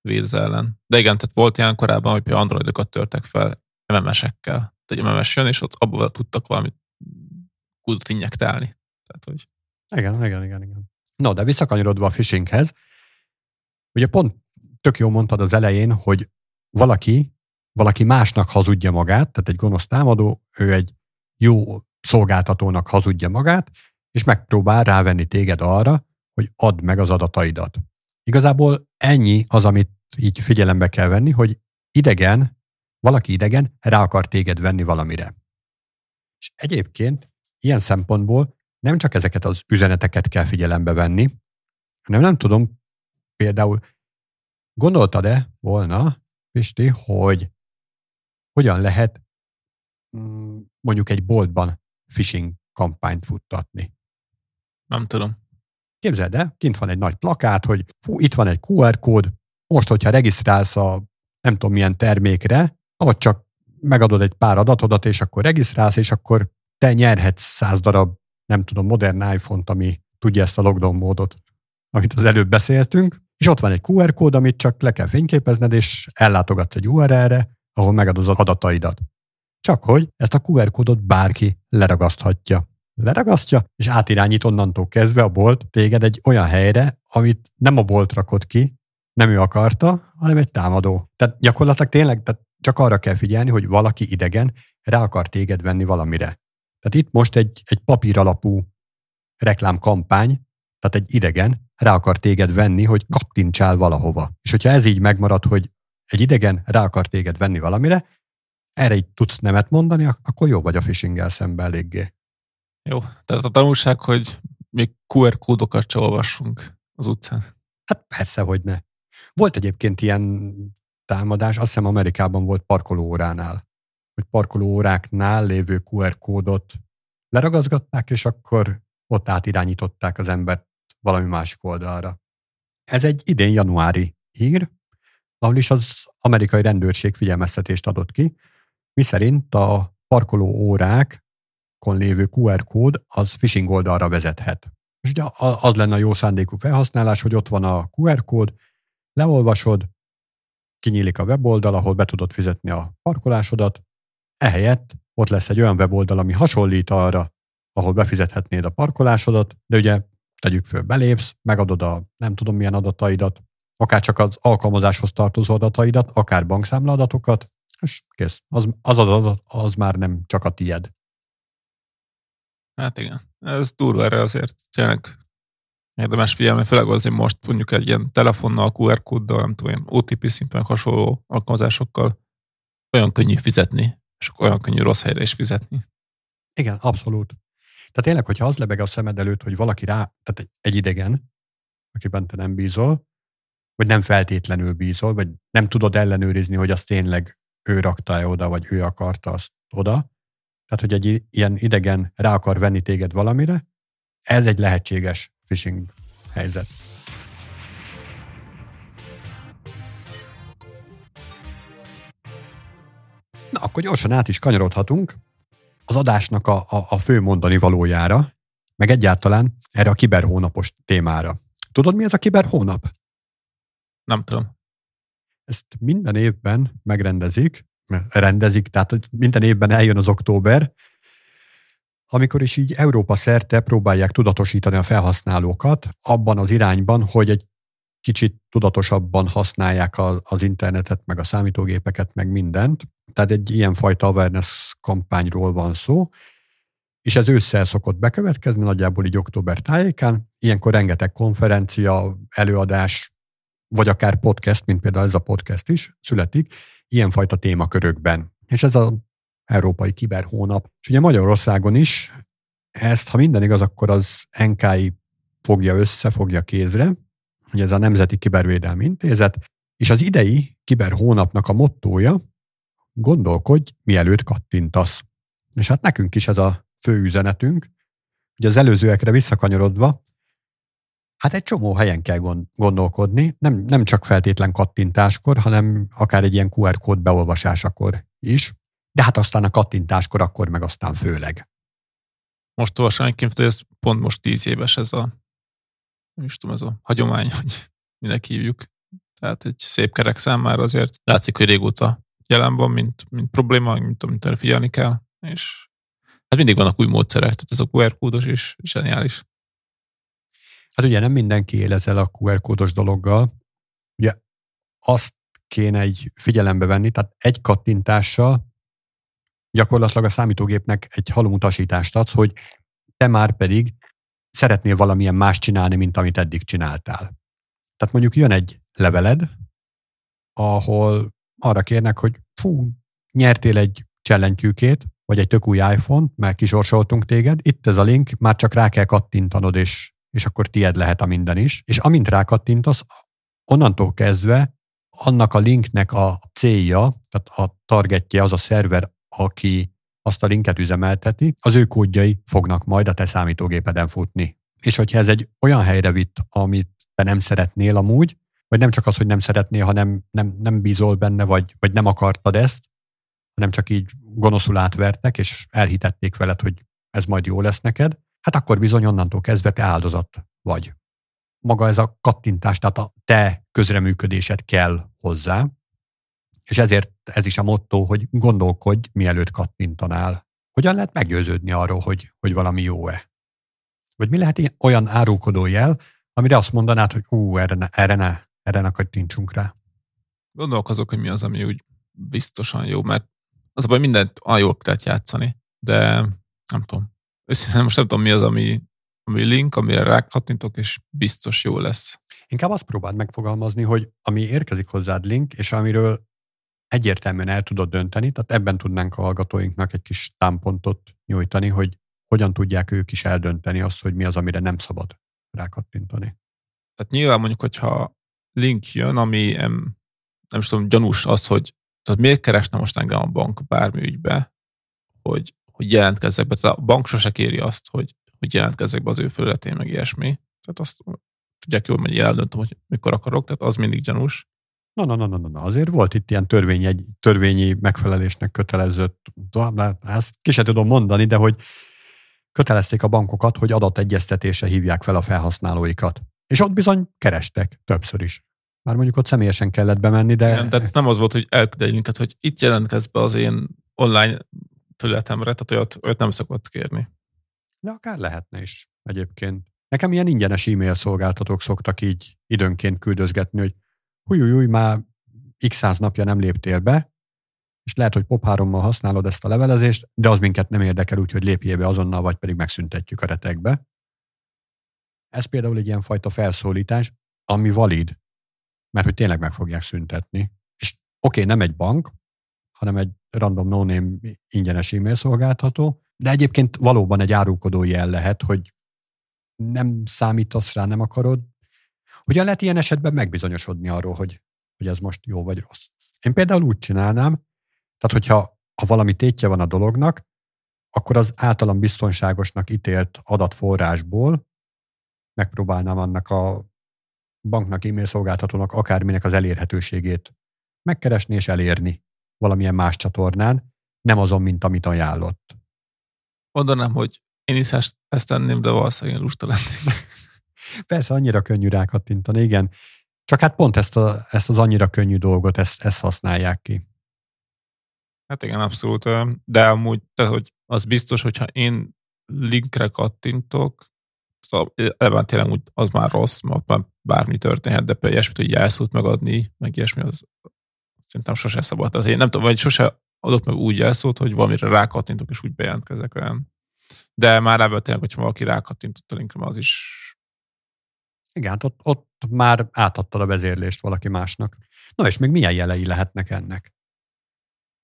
véd ellen. De igen, tehát volt ilyen korábban, hogy például androidokat törtek fel MMS-ekkel. Egy MMS jön, és ott abból tudtak valamit kudat injektálni. Tehát, hogy... Igen, igen, igen, igen. No, de visszakanyarodva a phishinghez, ugye pont tök jó mondtad az elején, hogy valaki valaki másnak hazudja magát, tehát egy gonosz támadó, ő egy jó szolgáltatónak hazudja magát, és megpróbál rávenni téged arra, hogy add meg az adataidat. Igazából ennyi az, amit így figyelembe kell venni, hogy idegen, valaki idegen rá akar téged venni valamire. És egyébként ilyen szempontból nem csak ezeket az üzeneteket kell figyelembe venni, hanem nem tudom, például gondoltad-e volna, Pisti, hogy hogyan lehet mm, mondjuk egy boltban phishing kampányt futtatni. Nem tudom. Képzeld el, kint van egy nagy plakát, hogy fú, itt van egy QR kód, most, hogyha regisztrálsz a nem tudom milyen termékre, ott csak megadod egy pár adatodat, és akkor regisztrálsz, és akkor te nyerhetsz száz darab, nem tudom, modern iPhone-t, ami tudja ezt a lockdown módot, amit az előbb beszéltünk, és ott van egy QR kód, amit csak le kell fényképezned, és ellátogatsz egy URL-re, ahol megadod az adataidat. Csak hogy ezt a QR kódot bárki leragaszthatja. Leragasztja, és átirányít onnantól kezdve a bolt téged egy olyan helyre, amit nem a bolt rakott ki, nem ő akarta, hanem egy támadó. Tehát gyakorlatilag tényleg tehát csak arra kell figyelni, hogy valaki idegen rá akar téged venni valamire. Tehát itt most egy, egy papír alapú reklámkampány, tehát egy idegen rá akar téged venni, hogy kattintsál valahova. És hogyha ez így megmarad, hogy egy idegen rá akar téged venni valamire, erre így tudsz nemet mondani, akkor jó vagy a phishing szembe eléggé. Jó, tehát a tanulság, hogy még QR kódokat se olvassunk az utcán. Hát persze, hogy ne. Volt egyébként ilyen támadás, azt hiszem Amerikában volt parkolóóránál, hogy parkolóóráknál lévő QR kódot leragazgatták, és akkor ott átirányították az embert valami másik oldalra. Ez egy idén januári hír, ahol is az amerikai rendőrség figyelmeztetést adott ki, miszerint a parkoló órákon lévő QR kód az phishing oldalra vezethet. És ugye az lenne a jó szándékú felhasználás, hogy ott van a QR kód, leolvasod, kinyílik a weboldal, ahol be tudod fizetni a parkolásodat, ehelyett ott lesz egy olyan weboldal, ami hasonlít arra, ahol befizethetnéd a parkolásodat, de ugye tegyük föl, belépsz, megadod a nem tudom milyen adataidat, akár csak az alkalmazáshoz tartozó adataidat, akár bankszámla adatokat, és kész. Az, az adat az már nem csak a tied. Hát igen, ez durva erre azért tényleg érdemes figyelni, főleg azért most mondjuk egy ilyen telefonnal, QR kóddal, nem tudom, ilyen OTP szinten hasonló alkalmazásokkal olyan könnyű fizetni, és olyan könnyű rossz helyre is fizetni. Igen, abszolút. Tehát tényleg, hogyha az lebeg a szemed előtt, hogy valaki rá, tehát egy, idegen, akiben te nem bízol, vagy nem feltétlenül bízol, vagy nem tudod ellenőrizni, hogy az tényleg ő rakta oda, vagy ő akarta azt oda. Tehát, hogy egy ilyen idegen rá akar venni téged valamire, ez egy lehetséges phishing helyzet. Na, akkor gyorsan át is kanyarodhatunk az adásnak a, a, a fő mondani valójára, meg egyáltalán erre a kiberhónapos témára. Tudod, mi ez a kiberhónap? Nem tudom. Ezt minden évben megrendezik, rendezik, tehát minden évben eljön az október, amikor is így Európa szerte próbálják tudatosítani a felhasználókat abban az irányban, hogy egy kicsit tudatosabban használják az internetet, meg a számítógépeket, meg mindent. Tehát egy ilyenfajta awareness kampányról van szó, és ez ősszel szokott bekövetkezni, nagyjából így október tájékán. Ilyenkor rengeteg konferencia, előadás, vagy akár podcast, mint például ez a podcast is születik, ilyenfajta témakörökben. És ez az Európai Kiberhónap. És ugye Magyarországon is ezt, ha minden igaz, akkor az NKI fogja össze, fogja kézre, hogy ez a Nemzeti Kibervédelmi Intézet, és az idei kiberhónapnak a mottója, gondolkodj, mielőtt kattintasz. És hát nekünk is ez a fő üzenetünk, hogy az előzőekre visszakanyarodva, hát egy csomó helyen kell gondolkodni, nem, nem csak feltétlen kattintáskor, hanem akár egy ilyen QR kód beolvasásakor is, de hát aztán a kattintáskor akkor meg aztán főleg. Most olvasom hogy ez pont most tíz éves ez a, is tudom, ez a hagyomány, hogy minek hívjuk. Tehát egy szép kerek számára azért látszik, hogy régóta jelen van, mint, mint probléma, mint amit erre figyelni kell, és hát mindig vannak új módszerek, tehát ez a QR kódos is zseniális. Hát ugye nem mindenki él ezzel a QR kódos dologgal. Ugye azt kéne egy figyelembe venni, tehát egy kattintással gyakorlatilag a számítógépnek egy halumutasítást adsz, hogy te már pedig szeretnél valamilyen más csinálni, mint amit eddig csináltál. Tehát mondjuk jön egy leveled, ahol arra kérnek, hogy fú, nyertél egy csellentyűkét, vagy egy tök új iPhone, mert kisorsoltunk téged, itt ez a link, már csak rá kell kattintanod, és, és akkor tied lehet a minden is. És amint rákattintasz, onnantól kezdve annak a linknek a célja, tehát a targetje az a szerver, aki azt a linket üzemelteti, az ő kódjai fognak majd a te számítógépeden futni. és hogyha ez egy olyan helyre vitt, amit te nem szeretnél amúgy, vagy nem csak az, hogy nem szeretnél, hanem nem, nem bízol benne, vagy, vagy nem akartad ezt, hanem csak így gonoszul átvertek, és elhitették veled, hogy ez majd jó lesz neked, hát akkor bizony onnantól kezdve te áldozat vagy. Maga ez a kattintás, tehát a te közreműködésed kell hozzá, és ezért ez is a motto, hogy gondolkodj, mielőtt kattintanál. Hogyan lehet meggyőződni arról, hogy, hogy valami jó-e? Vagy mi lehet olyan árulkodó jel, amire azt mondanád, hogy ú, erre ne, erre ne, erre ne kattintsunk rá. Gondolkozok, hogy mi az, ami úgy biztosan jó, mert az a baj, mindent a jól lehet játszani, de nem tudom. Őszintén most nem tudom, mi az, ami, ami link, amire rákattintok, és biztos jó lesz. Inkább azt próbáld megfogalmazni, hogy ami érkezik hozzád link, és amiről egyértelműen el tudod dönteni, tehát ebben tudnánk a hallgatóinknak egy kis támpontot nyújtani, hogy hogyan tudják ők is eldönteni azt, hogy mi az, amire nem szabad rákattintani. Tehát nyilván mondjuk, hogyha link jön, ami nem, nem is tudom, gyanús az, hogy tehát miért keresne most engem a bank bármi ügybe, hogy, hogy jelentkezzek be. Tehát a bank sose kéri azt, hogy, hogy jelentkezzek be az ő felületén, meg ilyesmi. Tehát azt tudják jól, hogy eldöntöm, hogy mikor akarok, tehát az mindig gyanús. Na, na, na, na, na, azért volt itt ilyen törvény, egy törvényi megfelelésnek kötelező, ezt ki sem tudom mondani, de hogy kötelezték a bankokat, hogy adategyeztetése hívják fel a felhasználóikat. És ott bizony kerestek többször is. Már mondjuk ott személyesen kellett bemenni, de... Nem, tehát nem az volt, hogy elküld egy linket, hogy itt jelentkezz be az én online felületemre, tehát olyat, olyat nem szokott kérni. De akár lehetne is egyébként. Nekem ilyen ingyenes e-mail szolgáltatók szoktak így időnként küldözgetni, hogy húj, már x száz napja nem léptél be, és lehet, hogy pop használod ezt a levelezést, de az minket nem érdekel, úgyhogy lépjél be azonnal, vagy pedig megszüntetjük a retekbe. Ez például egy ilyen fajta felszólítás, ami valid, mert hogy tényleg meg fogják szüntetni. És oké, okay, nem egy bank, hanem egy random no-name ingyenes e-mail szolgáltató, de egyébként valóban egy árulkodó jel lehet, hogy nem számítasz rá, nem akarod. Hogyan lehet ilyen esetben megbizonyosodni arról, hogy, hogy ez most jó vagy rossz? Én például úgy csinálnám, tehát hogyha ha valami tétje van a dolognak, akkor az általam biztonságosnak ítélt adatforrásból megpróbálnám annak a banknak, e-mail szolgáltatónak akárminek az elérhetőségét megkeresni és elérni valamilyen más csatornán, nem azon, mint amit ajánlott. Mondanám, hogy én is ezt, tenném, de valószínűleg lusta lennék. [LAUGHS] Persze, annyira könnyű rákattintani, igen. Csak hát pont ezt, a, ezt az annyira könnyű dolgot, ezt, ezt használják ki. Hát igen, abszolút. De amúgy, tehát, hogy az biztos, hogyha én linkre kattintok, Szóval ebben tényleg úgy, az már rossz, mert bármi történhet, de például ilyesmit, hogy jelszót megadni, meg ilyesmi, az szerintem sose szabad. Tehát én nem tudom, vagy sose adok meg úgy jelszót, hogy valamire rákattintok, és úgy bejelentkezek olyan. De már ebből tényleg, hogyha valaki rákattintott a linkre, az is... Igen, hát ott, ott már átadtad a vezérlést valaki másnak. Na és még milyen jelei lehetnek ennek?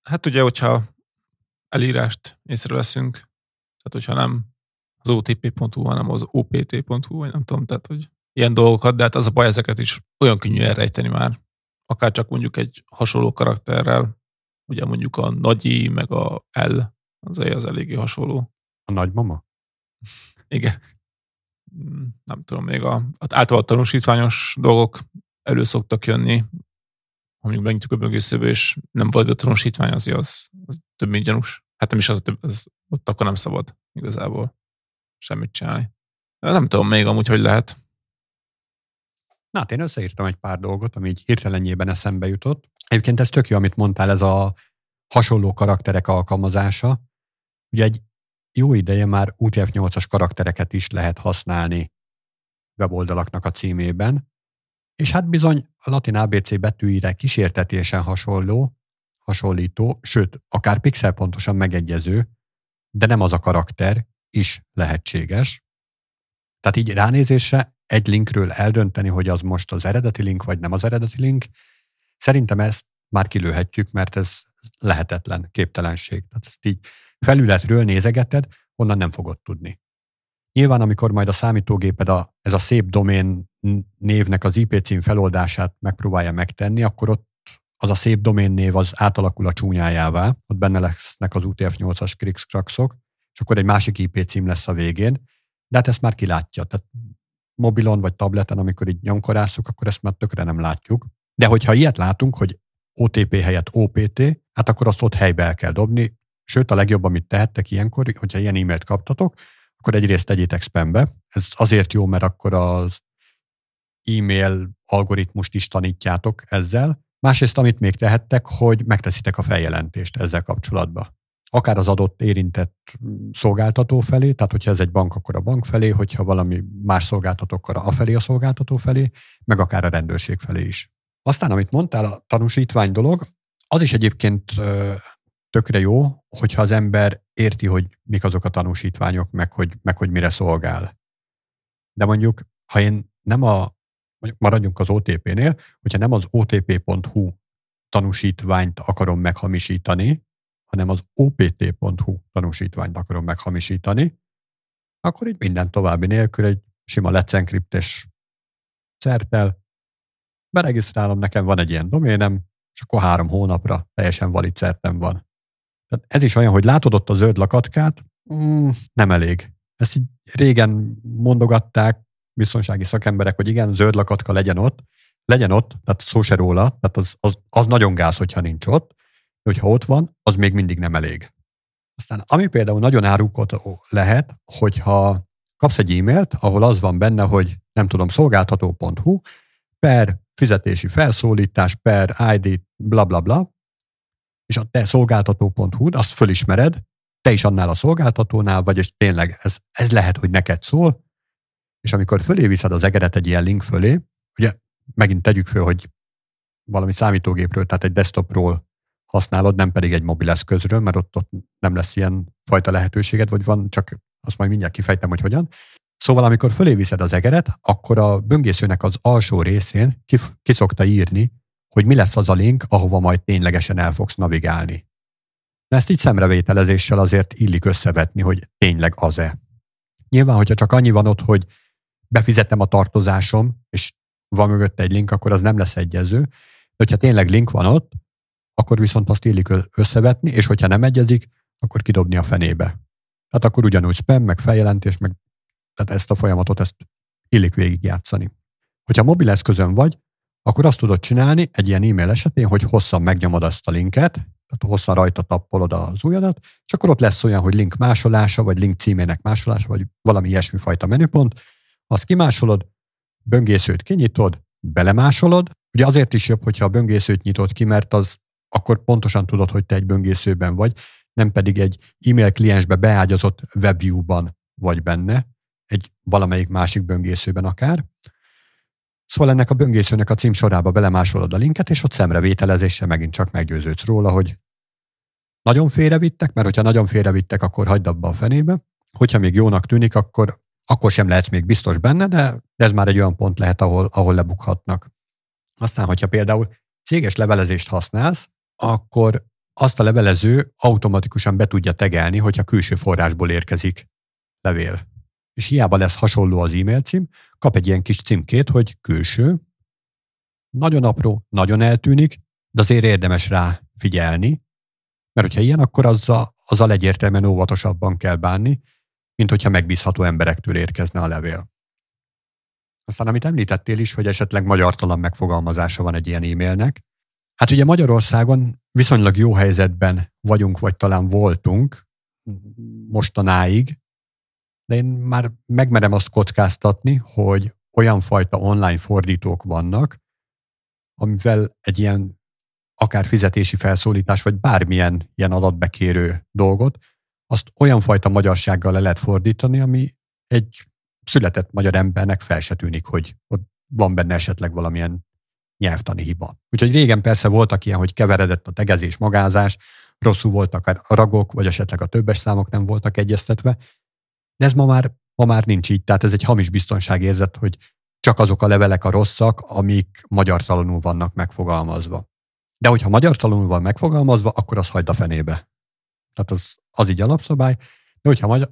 Hát ugye, hogyha elírást észreveszünk, tehát hogyha nem az otp.hu, hanem az opt.hu, vagy nem tudom, tehát hogy ilyen dolgokat, de hát az a baj, ezeket is olyan könnyű elrejteni már. Akár csak mondjuk egy hasonló karakterrel, ugye mondjuk a nagyi, meg a L, az az eléggé hasonló. A nagymama? Igen. Hmm, nem tudom, még a, általában tanúsítványos dolgok elő szoktak jönni, amíg megnyitjuk a böngészőbe, és nem volt a tanúsítvány, az, az, az több mint gyanús. Hát nem is az, az, ott akkor nem szabad igazából semmit csinálni. Nem tudom még amúgy, hogy lehet. Na hát én összeírtam egy pár dolgot, ami így hirtelenjében eszembe jutott. Egyébként ez tök jó, amit mondtál, ez a hasonló karakterek alkalmazása. Ugye egy jó ideje már UTF-8-as karaktereket is lehet használni weboldalaknak a címében, és hát bizony a latin ABC betűire kísértetésen hasonló, hasonlító, sőt, akár pixelpontosan megegyező, de nem az a karakter, is lehetséges. Tehát így ránézésre egy linkről eldönteni, hogy az most az eredeti link, vagy nem az eredeti link, szerintem ezt már kilőhetjük, mert ez lehetetlen, képtelenség. Tehát ezt így felületről nézegeted, onnan nem fogod tudni. Nyilván, amikor majd a számítógéped a, ez a szép domén névnek az IP cím feloldását megpróbálja megtenni, akkor ott az a szép domén név az átalakul a csúnyájává, ott benne lesznek az UTF-8-as krikszkrakszok, és akkor egy másik IP cím lesz a végén, De hát ezt már kilátja. Tehát mobilon vagy tableten, amikor így nyomkorászunk, akkor ezt már tökre nem látjuk. De hogyha ilyet látunk, hogy OTP helyett OPT, hát akkor azt ott helybe el kell dobni. Sőt, a legjobb, amit tehettek ilyenkor, hogyha ilyen e-mailt kaptatok, akkor egyrészt tegyétek spambe. Ez azért jó, mert akkor az e-mail algoritmust is tanítjátok ezzel. Másrészt, amit még tehettek, hogy megteszitek a feljelentést ezzel kapcsolatban. Akár az adott érintett szolgáltató felé, tehát hogyha ez egy bank, akkor a bank felé, hogyha valami más szolgáltató, akkor a felé a szolgáltató felé, meg akár a rendőrség felé is. Aztán, amit mondtál, a tanúsítvány dolog, az is egyébként tökre jó, hogyha az ember érti, hogy mik azok a tanúsítványok, meg hogy, meg hogy mire szolgál. De mondjuk, ha én nem a, mondjuk maradjunk az OTP-nél, hogyha nem az otp.hu tanúsítványt akarom meghamisítani, hanem az opt.hu tanúsítványt akarom meghamisítani, akkor így minden további nélkül egy sima Let's Encrypt-es szertel beregisztrálom, nekem van egy ilyen doménem, és akkor három hónapra teljesen valid szertem van. Tehát ez is olyan, hogy látod ott a zöld lakatkát, mm, nem elég. Ezt így régen mondogatták biztonsági szakemberek, hogy igen, zöld lakatka legyen ott, legyen ott, tehát szó se róla, tehát az, az, az nagyon gáz, hogyha nincs ott, de hogyha ott van, az még mindig nem elég. Aztán ami például nagyon árulkodó lehet, hogyha kapsz egy e-mailt, ahol az van benne, hogy nem tudom, szolgáltató.hu per fizetési felszólítás, per ID, bla bla bla, és a te szolgáltató.hu, azt fölismered, te is annál a szolgáltatónál vagy, és tényleg ez, ez lehet, hogy neked szól, és amikor fölé viszed az egeret egy ilyen link fölé, ugye megint tegyük föl, hogy valami számítógépről, tehát egy desktopról használod, nem pedig egy mobileszközről, mert ott, ott nem lesz ilyen fajta lehetőséged, vagy van, csak azt majd mindjárt kifejtem, hogy hogyan. Szóval amikor fölé viszed az egeret, akkor a böngészőnek az alsó részén ki, ki szokta írni, hogy mi lesz az a link, ahova majd ténylegesen el fogsz navigálni. De ezt így szemrevételezéssel azért illik összevetni, hogy tényleg az-e. Nyilván, hogyha csak annyi van ott, hogy befizettem a tartozásom, és van mögött egy link, akkor az nem lesz egyező. De hogyha tényleg link van ott, akkor viszont azt illik összevetni, és hogyha nem egyezik, akkor kidobni a fenébe. Tehát akkor ugyanúgy spam, meg feljelentés, meg tehát ezt a folyamatot, ezt illik végigjátszani. Hogyha mobileszközön vagy, akkor azt tudod csinálni egy ilyen e-mail esetén, hogy hosszan megnyomod azt a linket, tehát hosszan rajta tappolod az ujjadat, és akkor ott lesz olyan, hogy link másolása, vagy link címének másolása, vagy valami ilyesmi fajta menüpont, azt kimásolod, böngészőt kinyitod, belemásolod. Ugye azért is jobb, hogyha a böngészőt nyitod ki, mert az akkor pontosan tudod, hogy te egy böngészőben vagy, nem pedig egy e-mail kliensbe beágyazott webview-ban vagy benne, egy valamelyik másik böngészőben akár. Szóval ennek a böngészőnek a cím sorába belemásolod a linket, és ott szemrevételezéssel megint csak meggyőződsz róla, hogy nagyon félrevittek, mert hogyha nagyon félrevittek, akkor hagyd abba a fenébe. Hogyha még jónak tűnik, akkor, akkor sem lehetsz még biztos benne, de ez már egy olyan pont lehet, ahol, ahol lebukhatnak. Aztán, hogyha például céges levelezést használsz, akkor azt a levelező automatikusan be tudja tegelni, hogyha külső forrásból érkezik levél és hiába lesz hasonló az e-mail cím, kap egy ilyen kis címkét, hogy külső, nagyon apró, nagyon eltűnik, de azért érdemes rá figyelni, mert hogyha ilyen, akkor azzal, azzal egyértelműen óvatosabban kell bánni, mint hogyha megbízható emberektől érkezne a levél. Aztán, amit említettél is, hogy esetleg magyartalan megfogalmazása van egy ilyen e-mailnek, hát ugye Magyarországon viszonylag jó helyzetben vagyunk, vagy talán voltunk mostanáig, de én már megmerem azt kockáztatni, hogy olyan fajta online fordítók vannak, amivel egy ilyen akár fizetési felszólítás, vagy bármilyen ilyen adatbekérő dolgot, azt olyan fajta magyarsággal le lehet fordítani, ami egy született magyar embernek fel se tűnik, hogy ott van benne esetleg valamilyen nyelvtani hiba. Úgyhogy régen persze voltak ilyen, hogy keveredett a tegezés, magázás, rosszul voltak a ragok, vagy esetleg a többes számok nem voltak egyeztetve, de ez ma már, ma már nincs így, tehát ez egy hamis biztonságérzet, hogy csak azok a levelek a rosszak, amik magyartalanul vannak megfogalmazva. De hogyha magyartalanul van megfogalmazva, akkor az hagyd a fenébe. Tehát az, az így alapszabály. De hogyha magyar,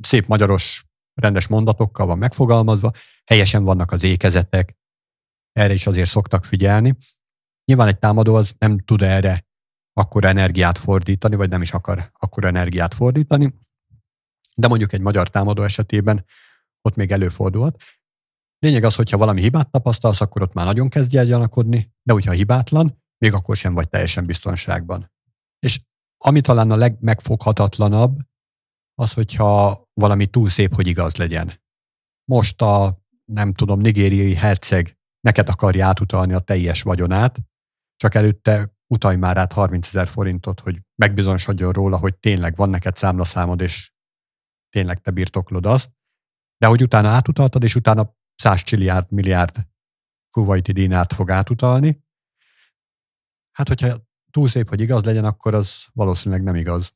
szép magyaros rendes mondatokkal van megfogalmazva, helyesen vannak az ékezetek, erre is azért szoktak figyelni. Nyilván egy támadó az nem tud erre akkor energiát fordítani, vagy nem is akar akkor energiát fordítani, de mondjuk egy magyar támadó esetében ott még előfordulhat. Lényeg az, hogyha valami hibát tapasztalsz, akkor ott már nagyon kezdj el gyanakodni, de hogyha hibátlan, még akkor sem vagy teljesen biztonságban. És ami talán a legmegfoghatatlanabb, az, hogyha valami túl szép, hogy igaz legyen. Most a, nem tudom, nigériai herceg neked akarja átutalni a teljes vagyonát, csak előtte utalj már át 30 ezer forintot, hogy megbizonyosodjon róla, hogy tényleg van neked számlaszámod, és tényleg te birtoklod azt, de hogy utána átutaltad, és utána 100 csilliárd, milliárd kuvaiti dinárt fog átutalni, hát hogyha túl szép, hogy igaz legyen, akkor az valószínűleg nem igaz.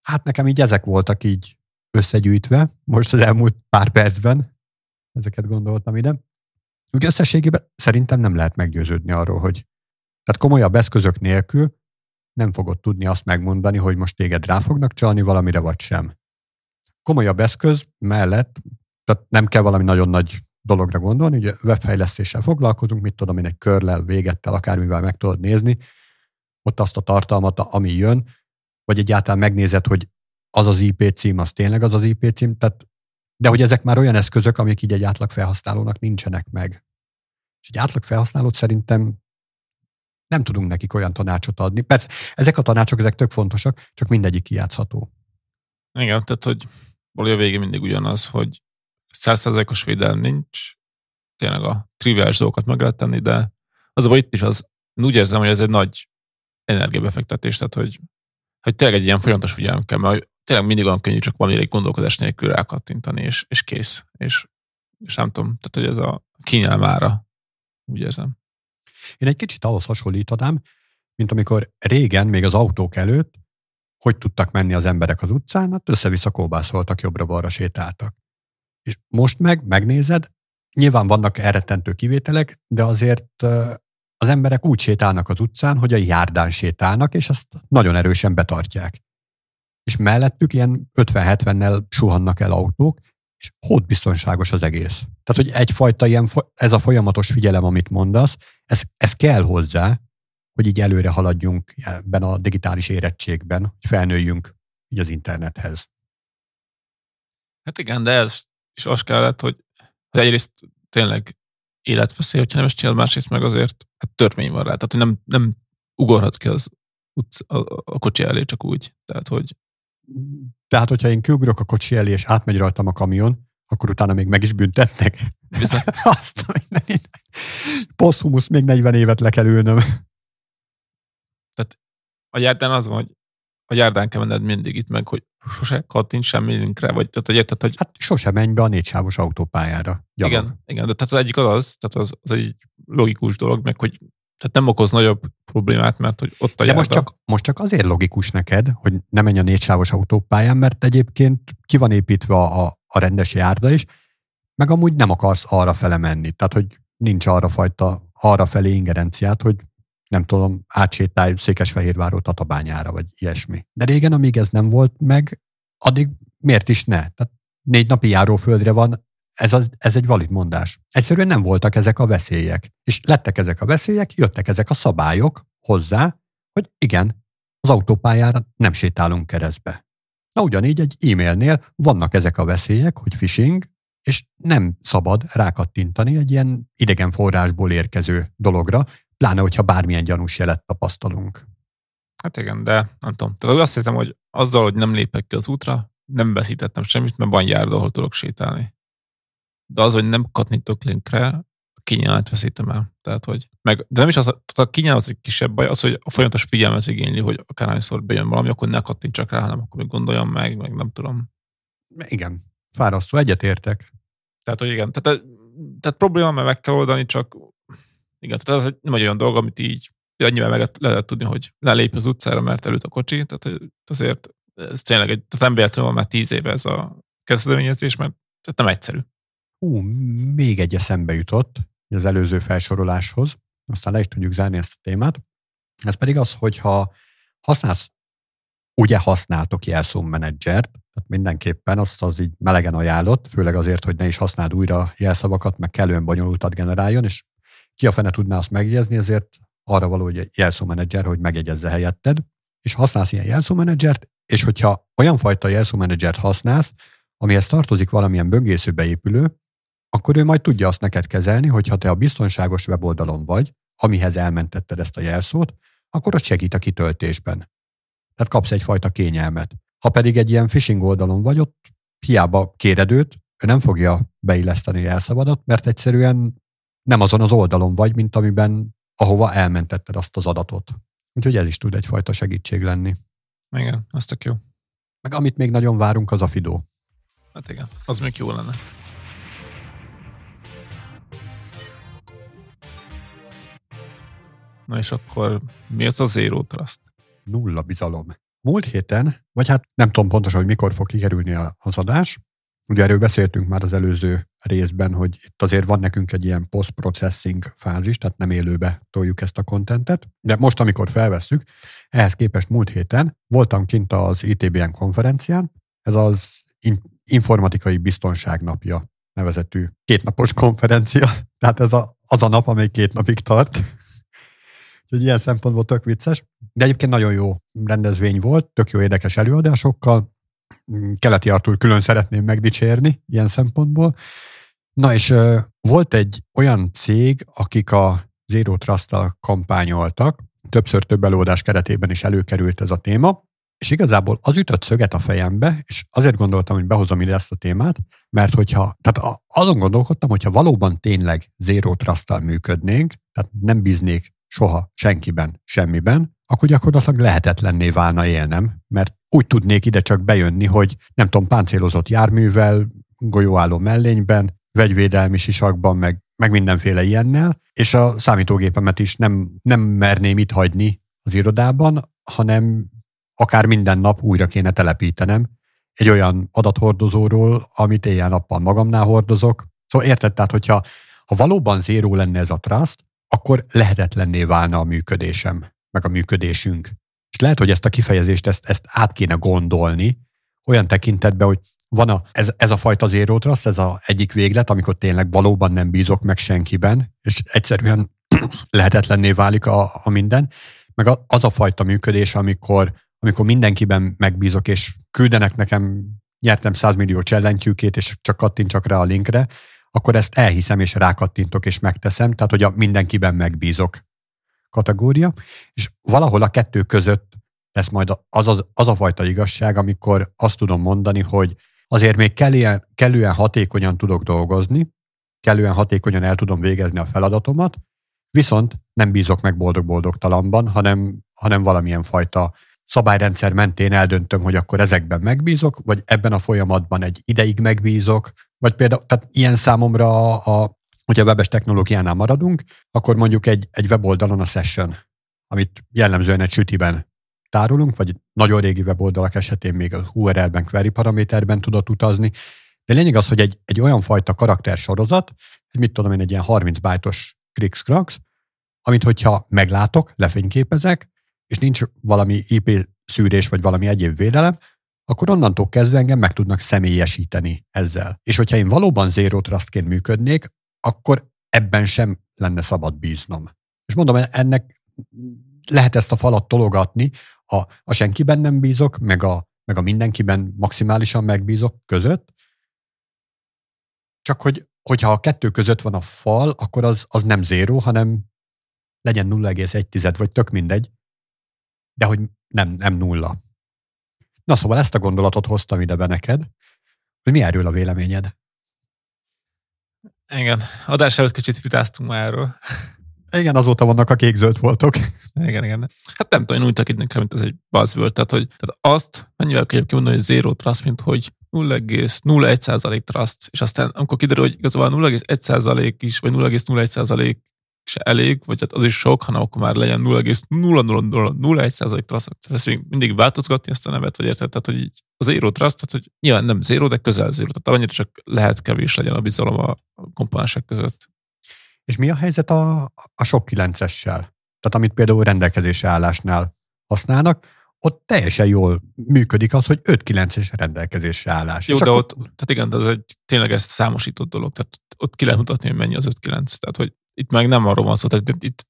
Hát nekem így ezek voltak így összegyűjtve, most az elmúlt pár percben, ezeket gondoltam ide. Úgy összességében szerintem nem lehet meggyőződni arról, hogy tehát komolyabb eszközök nélkül nem fogod tudni azt megmondani, hogy most téged rá fognak csalni valamire, vagy sem. Komolyabb eszköz mellett, tehát nem kell valami nagyon nagy dologra gondolni, ugye webfejlesztéssel foglalkozunk, mit tudom én, egy körlel, végettel, akármivel meg tudod nézni, ott azt a tartalmat, ami jön, vagy egyáltalán megnézed, hogy az az IP cím, az tényleg az az IP cím, tehát, de hogy ezek már olyan eszközök, amik így egy átlag felhasználónak nincsenek meg. És egy átlag felhasználót szerintem nem tudunk nekik olyan tanácsot adni. Persze, ezek a tanácsok, ezek tök fontosak, csak mindegyik kijátszható. Igen, tehát, hogy a végén mindig ugyanaz, hogy százszerzalékos védelem nincs, tényleg a triviális dolgokat meg lehet tenni, de az a itt is az, én úgy érzem, hogy ez egy nagy energiabefektetés, tehát hogy, hogy tényleg egy ilyen folyamatos figyelem kell, mert tényleg mindig olyan könnyű csak valamire egy gondolkodás nélkül rákattintani, és, és kész. És, és nem tudom, tehát hogy ez a kényelmára, úgy érzem. Én egy kicsit ahhoz hasonlítanám, mint amikor régen, még az autók előtt, hogy tudtak menni az emberek az utcán, hát össze-vissza kóbászoltak, jobbra-balra sétáltak. És most meg, megnézed, nyilván vannak elrettentő kivételek, de azért az emberek úgy sétálnak az utcán, hogy a járdán sétálnak, és ezt nagyon erősen betartják. És mellettük ilyen 50-70-nel suhannak el autók, és hód biztonságos az egész. Tehát, hogy egyfajta ilyen, ez a folyamatos figyelem, amit mondasz, ez, ez kell hozzá, hogy így előre haladjunk ebben a digitális érettségben, hogy felnőjünk így az internethez. Hát igen, de ez is az kellett, hogy, egyrészt tényleg életveszély, hogyha nem is csinálod, másrészt meg azért hát törvény van rá. Tehát, hogy nem, nem ugorhatsz ki az utc, a, a kocsi elé csak úgy. Tehát, hogy... Tehát, hogyha én kiugrok a kocsi elé, és átmegy rajtam a kamion, akkor utána még meg is büntetnek. Bizony. [LAUGHS] Azt, hogy Poszhumusz még 40 évet le kell ülnöm. Tehát a járdán az van, hogy a járdán kell menned mindig itt meg, hogy sose kattints semmi linkre, vagy tehát, hogy érted, hogy... Hát sose menj be a négysávos autópályára. Gyalog. Igen, igen, de tehát az egyik az az, tehát az, az egy logikus dolog, meg hogy tehát nem okoz nagyobb problémát, mert hogy ott a De most csak, most csak azért logikus neked, hogy ne menj a négysávos autópályán, mert egyébként ki van építve a, a rendes járda is, meg amúgy nem akarsz arra fele menni. Tehát, hogy nincs arra fajta, arra felé ingerenciát, hogy nem tudom, átsétálj Székesfehérváról Tatabányára, vagy ilyesmi. De régen, amíg ez nem volt meg, addig miért is ne? Tehát négy napi járóföldre van, ez, az, ez egy valid mondás. Egyszerűen nem voltak ezek a veszélyek. És lettek ezek a veszélyek, jöttek ezek a szabályok hozzá, hogy igen, az autópályára nem sétálunk keresztbe. Na ugyanígy egy e-mailnél vannak ezek a veszélyek, hogy phishing, és nem szabad rákattintani egy ilyen idegen forrásból érkező dologra, pláne, hogyha bármilyen gyanús jelet tapasztalunk. Hát igen, de nem tudom. Tehát azt hiszem, hogy azzal, hogy nem lépek ki az útra, nem veszítettem semmit, mert van járda, ahol tudok sétálni. De az, hogy nem kattintok linkre, a kényelmet veszítem el. Tehát, hogy meg, de nem is az, tehát a az egy kisebb baj, az, hogy a folyamatos figyelmet igényli, hogy akárhányszor bejön valami, akkor ne kattintsak rá, hanem akkor még gondoljam meg, meg nem tudom. Igen, fárasztó, egyetértek. Tehát, hogy igen, tehát, tehát probléma, mert meg kell oldani, csak igen, tehát ez nem egy olyan dolog, amit így annyivel meg lehet, lehet tudni, hogy lelép az utcára, mert előtt a kocsi, tehát azért ez tényleg egy, tehát nem véletlenül van már tíz éve ez a kezdeményezés, mert tehát nem egyszerű. Ú, még egy eszembe jutott az előző felsoroláshoz, aztán le is tudjuk zárni ezt a témát. Ez pedig az, hogyha használsz, ugye használtok jelszómenedzsert, tehát mindenképpen azt az így melegen ajánlott, főleg azért, hogy ne is használd újra jelszavakat, meg kellően bonyolultat generáljon, és ki a fene tudná azt megjegyezni, ezért arra való, hogy egy jelszómenedzser, hogy megjegyezze helyetted, és használsz ilyen jelszómenedzsert, és hogyha olyan fajta jelszómenedzsert használsz, amihez tartozik valamilyen böngésző beépülő, akkor ő majd tudja azt neked kezelni, hogy ha te a biztonságos weboldalon vagy, amihez elmentetted ezt a jelszót, akkor az segít a kitöltésben. Tehát kapsz egyfajta kényelmet. Ha pedig egy ilyen phishing oldalon vagy, ott hiába kéred őt, ő nem fogja beilleszteni a jelszavadat, mert egyszerűen nem azon az oldalon vagy, mint amiben, ahova elmentetted azt az adatot. Úgyhogy ez is tud egyfajta segítség lenni. Igen, az tök jó. Meg amit még nagyon várunk, az a Fido. Hát igen, az még jó lenne. Na és akkor mi az a Zero Trust? Nulla bizalom. Múlt héten, vagy hát nem tudom pontosan, hogy mikor fog kikerülni az adás, Ugye erről beszéltünk már az előző részben, hogy itt azért van nekünk egy ilyen post-processing fázis, tehát nem élőbe toljuk ezt a kontentet, de most, amikor felvesszük, ehhez képest múlt héten voltam kint az ITBN konferencián, ez az informatikai biztonság napja nevezetű kétnapos konferencia, tehát ez a, az a nap, amely két napig tart. Úgyhogy ilyen szempontból tök vicces, de egyébként nagyon jó rendezvény volt, tök jó érdekes előadásokkal, Keleti Artur külön szeretném megdicsérni ilyen szempontból. Na és volt egy olyan cég, akik a Zero trust kampányoltak, többször több előadás keretében is előkerült ez a téma, és igazából az ütött szöget a fejembe, és azért gondoltam, hogy behozom ide ezt a témát, mert hogyha, tehát azon gondolkodtam, hogyha valóban tényleg Zero trust működnénk, tehát nem bíznék soha senkiben, semmiben, akkor gyakorlatilag lehetetlenné válna élnem, mert úgy tudnék ide csak bejönni, hogy nem tudom, páncélozott járművel, golyóálló mellényben, vegyvédelmi sisakban, meg, meg mindenféle ilyennel, és a számítógépemet is nem, nem merném itt hagyni az irodában, hanem akár minden nap újra kéne telepítenem egy olyan adathordozóról, amit éjjel-nappal magamnál hordozok. Szóval érted, tehát hogyha ha valóban zéró lenne ez a trust, akkor lehetetlenné válna a működésem meg a működésünk. És lehet, hogy ezt a kifejezést, ezt, ezt át kéne gondolni, olyan tekintetben, hogy van a, ez, ez a fajta zero trust, ez a egyik véglet, amikor tényleg valóban nem bízok meg senkiben, és egyszerűen [CLEARS THROAT] lehetetlenné válik a, a minden, meg a, az a fajta működés, amikor, amikor mindenkiben megbízok, és küldenek nekem, nyertem 100 millió csellentyűkét, és csak kattintsak rá a linkre, akkor ezt elhiszem, és rákattintok, és megteszem, tehát hogy a mindenkiben megbízok kategória, és valahol a kettő között lesz majd az, az, az a fajta igazság, amikor azt tudom mondani, hogy azért még kellően, kellően hatékonyan tudok dolgozni, kellően hatékonyan el tudom végezni a feladatomat, viszont nem bízok meg boldog-boldogtalanban, hanem, hanem valamilyen fajta szabályrendszer mentén eldöntöm, hogy akkor ezekben megbízok, vagy ebben a folyamatban egy ideig megbízok, vagy például, tehát ilyen számomra a, a hogyha webes technológiánál maradunk, akkor mondjuk egy, egy weboldalon a session, amit jellemzően egy sütiben tárolunk, vagy nagyon régi weboldalak esetén még a URL-ben, query paraméterben tudott utazni. De lényeg az, hogy egy, egy olyan fajta karaktersorozat, ez mit tudom én, egy ilyen 30 bájtos krix amit hogyha meglátok, lefényképezek, és nincs valami IP szűrés, vagy valami egyéb védelem, akkor onnantól kezdve engem meg tudnak személyesíteni ezzel. És hogyha én valóban zero trustként működnék, akkor ebben sem lenne szabad bíznom. És mondom, ennek lehet ezt a falat tologatni, a, a senkiben nem bízok, meg a, meg a mindenkiben maximálisan megbízok között, csak hogy, hogyha a kettő között van a fal, akkor az, az nem zéró, hanem legyen 0,1 vagy tök mindegy, de hogy nem, nem nulla. Na szóval ezt a gondolatot hoztam ide be neked, hogy mi erről a véleményed? Igen, adás előtt kicsit vitáztunk már erről. Igen, azóta vannak a kék-zöld voltok. Igen, igen. Hát nem tudom, én úgy tekintek, mint ez egy buzzword. Tehát, hogy tehát azt mennyivel könnyebb kimondani, hogy zero trust, mint hogy 0,01% trust, és aztán amikor kiderül, hogy igazából 0,1% is, vagy 0,01% se elég, vagy hát az is sok, hanem akkor már legyen 0,0001% trust. Tehát ezt még mindig változgatni ezt a nevet, vagy érted? Tehát, hogy így az zero trust, tehát, hogy nyilván nem zero, de közel zero. Tehát annyira csak lehet kevés legyen a bizalom a komponensek között. És mi a helyzet a, a sok 9-essel? Tehát amit például rendelkezésre állásnál használnak, ott teljesen jól működik az, hogy 5-9-es rendelkezésre állás. Jó, És de akkor... ott, tehát igen, de ez egy tényleg ez számosított dolog. Tehát ott ki lehet mutatni, hogy mennyi az 5-9. Tehát, hogy itt meg nem arról van szó, tehát itt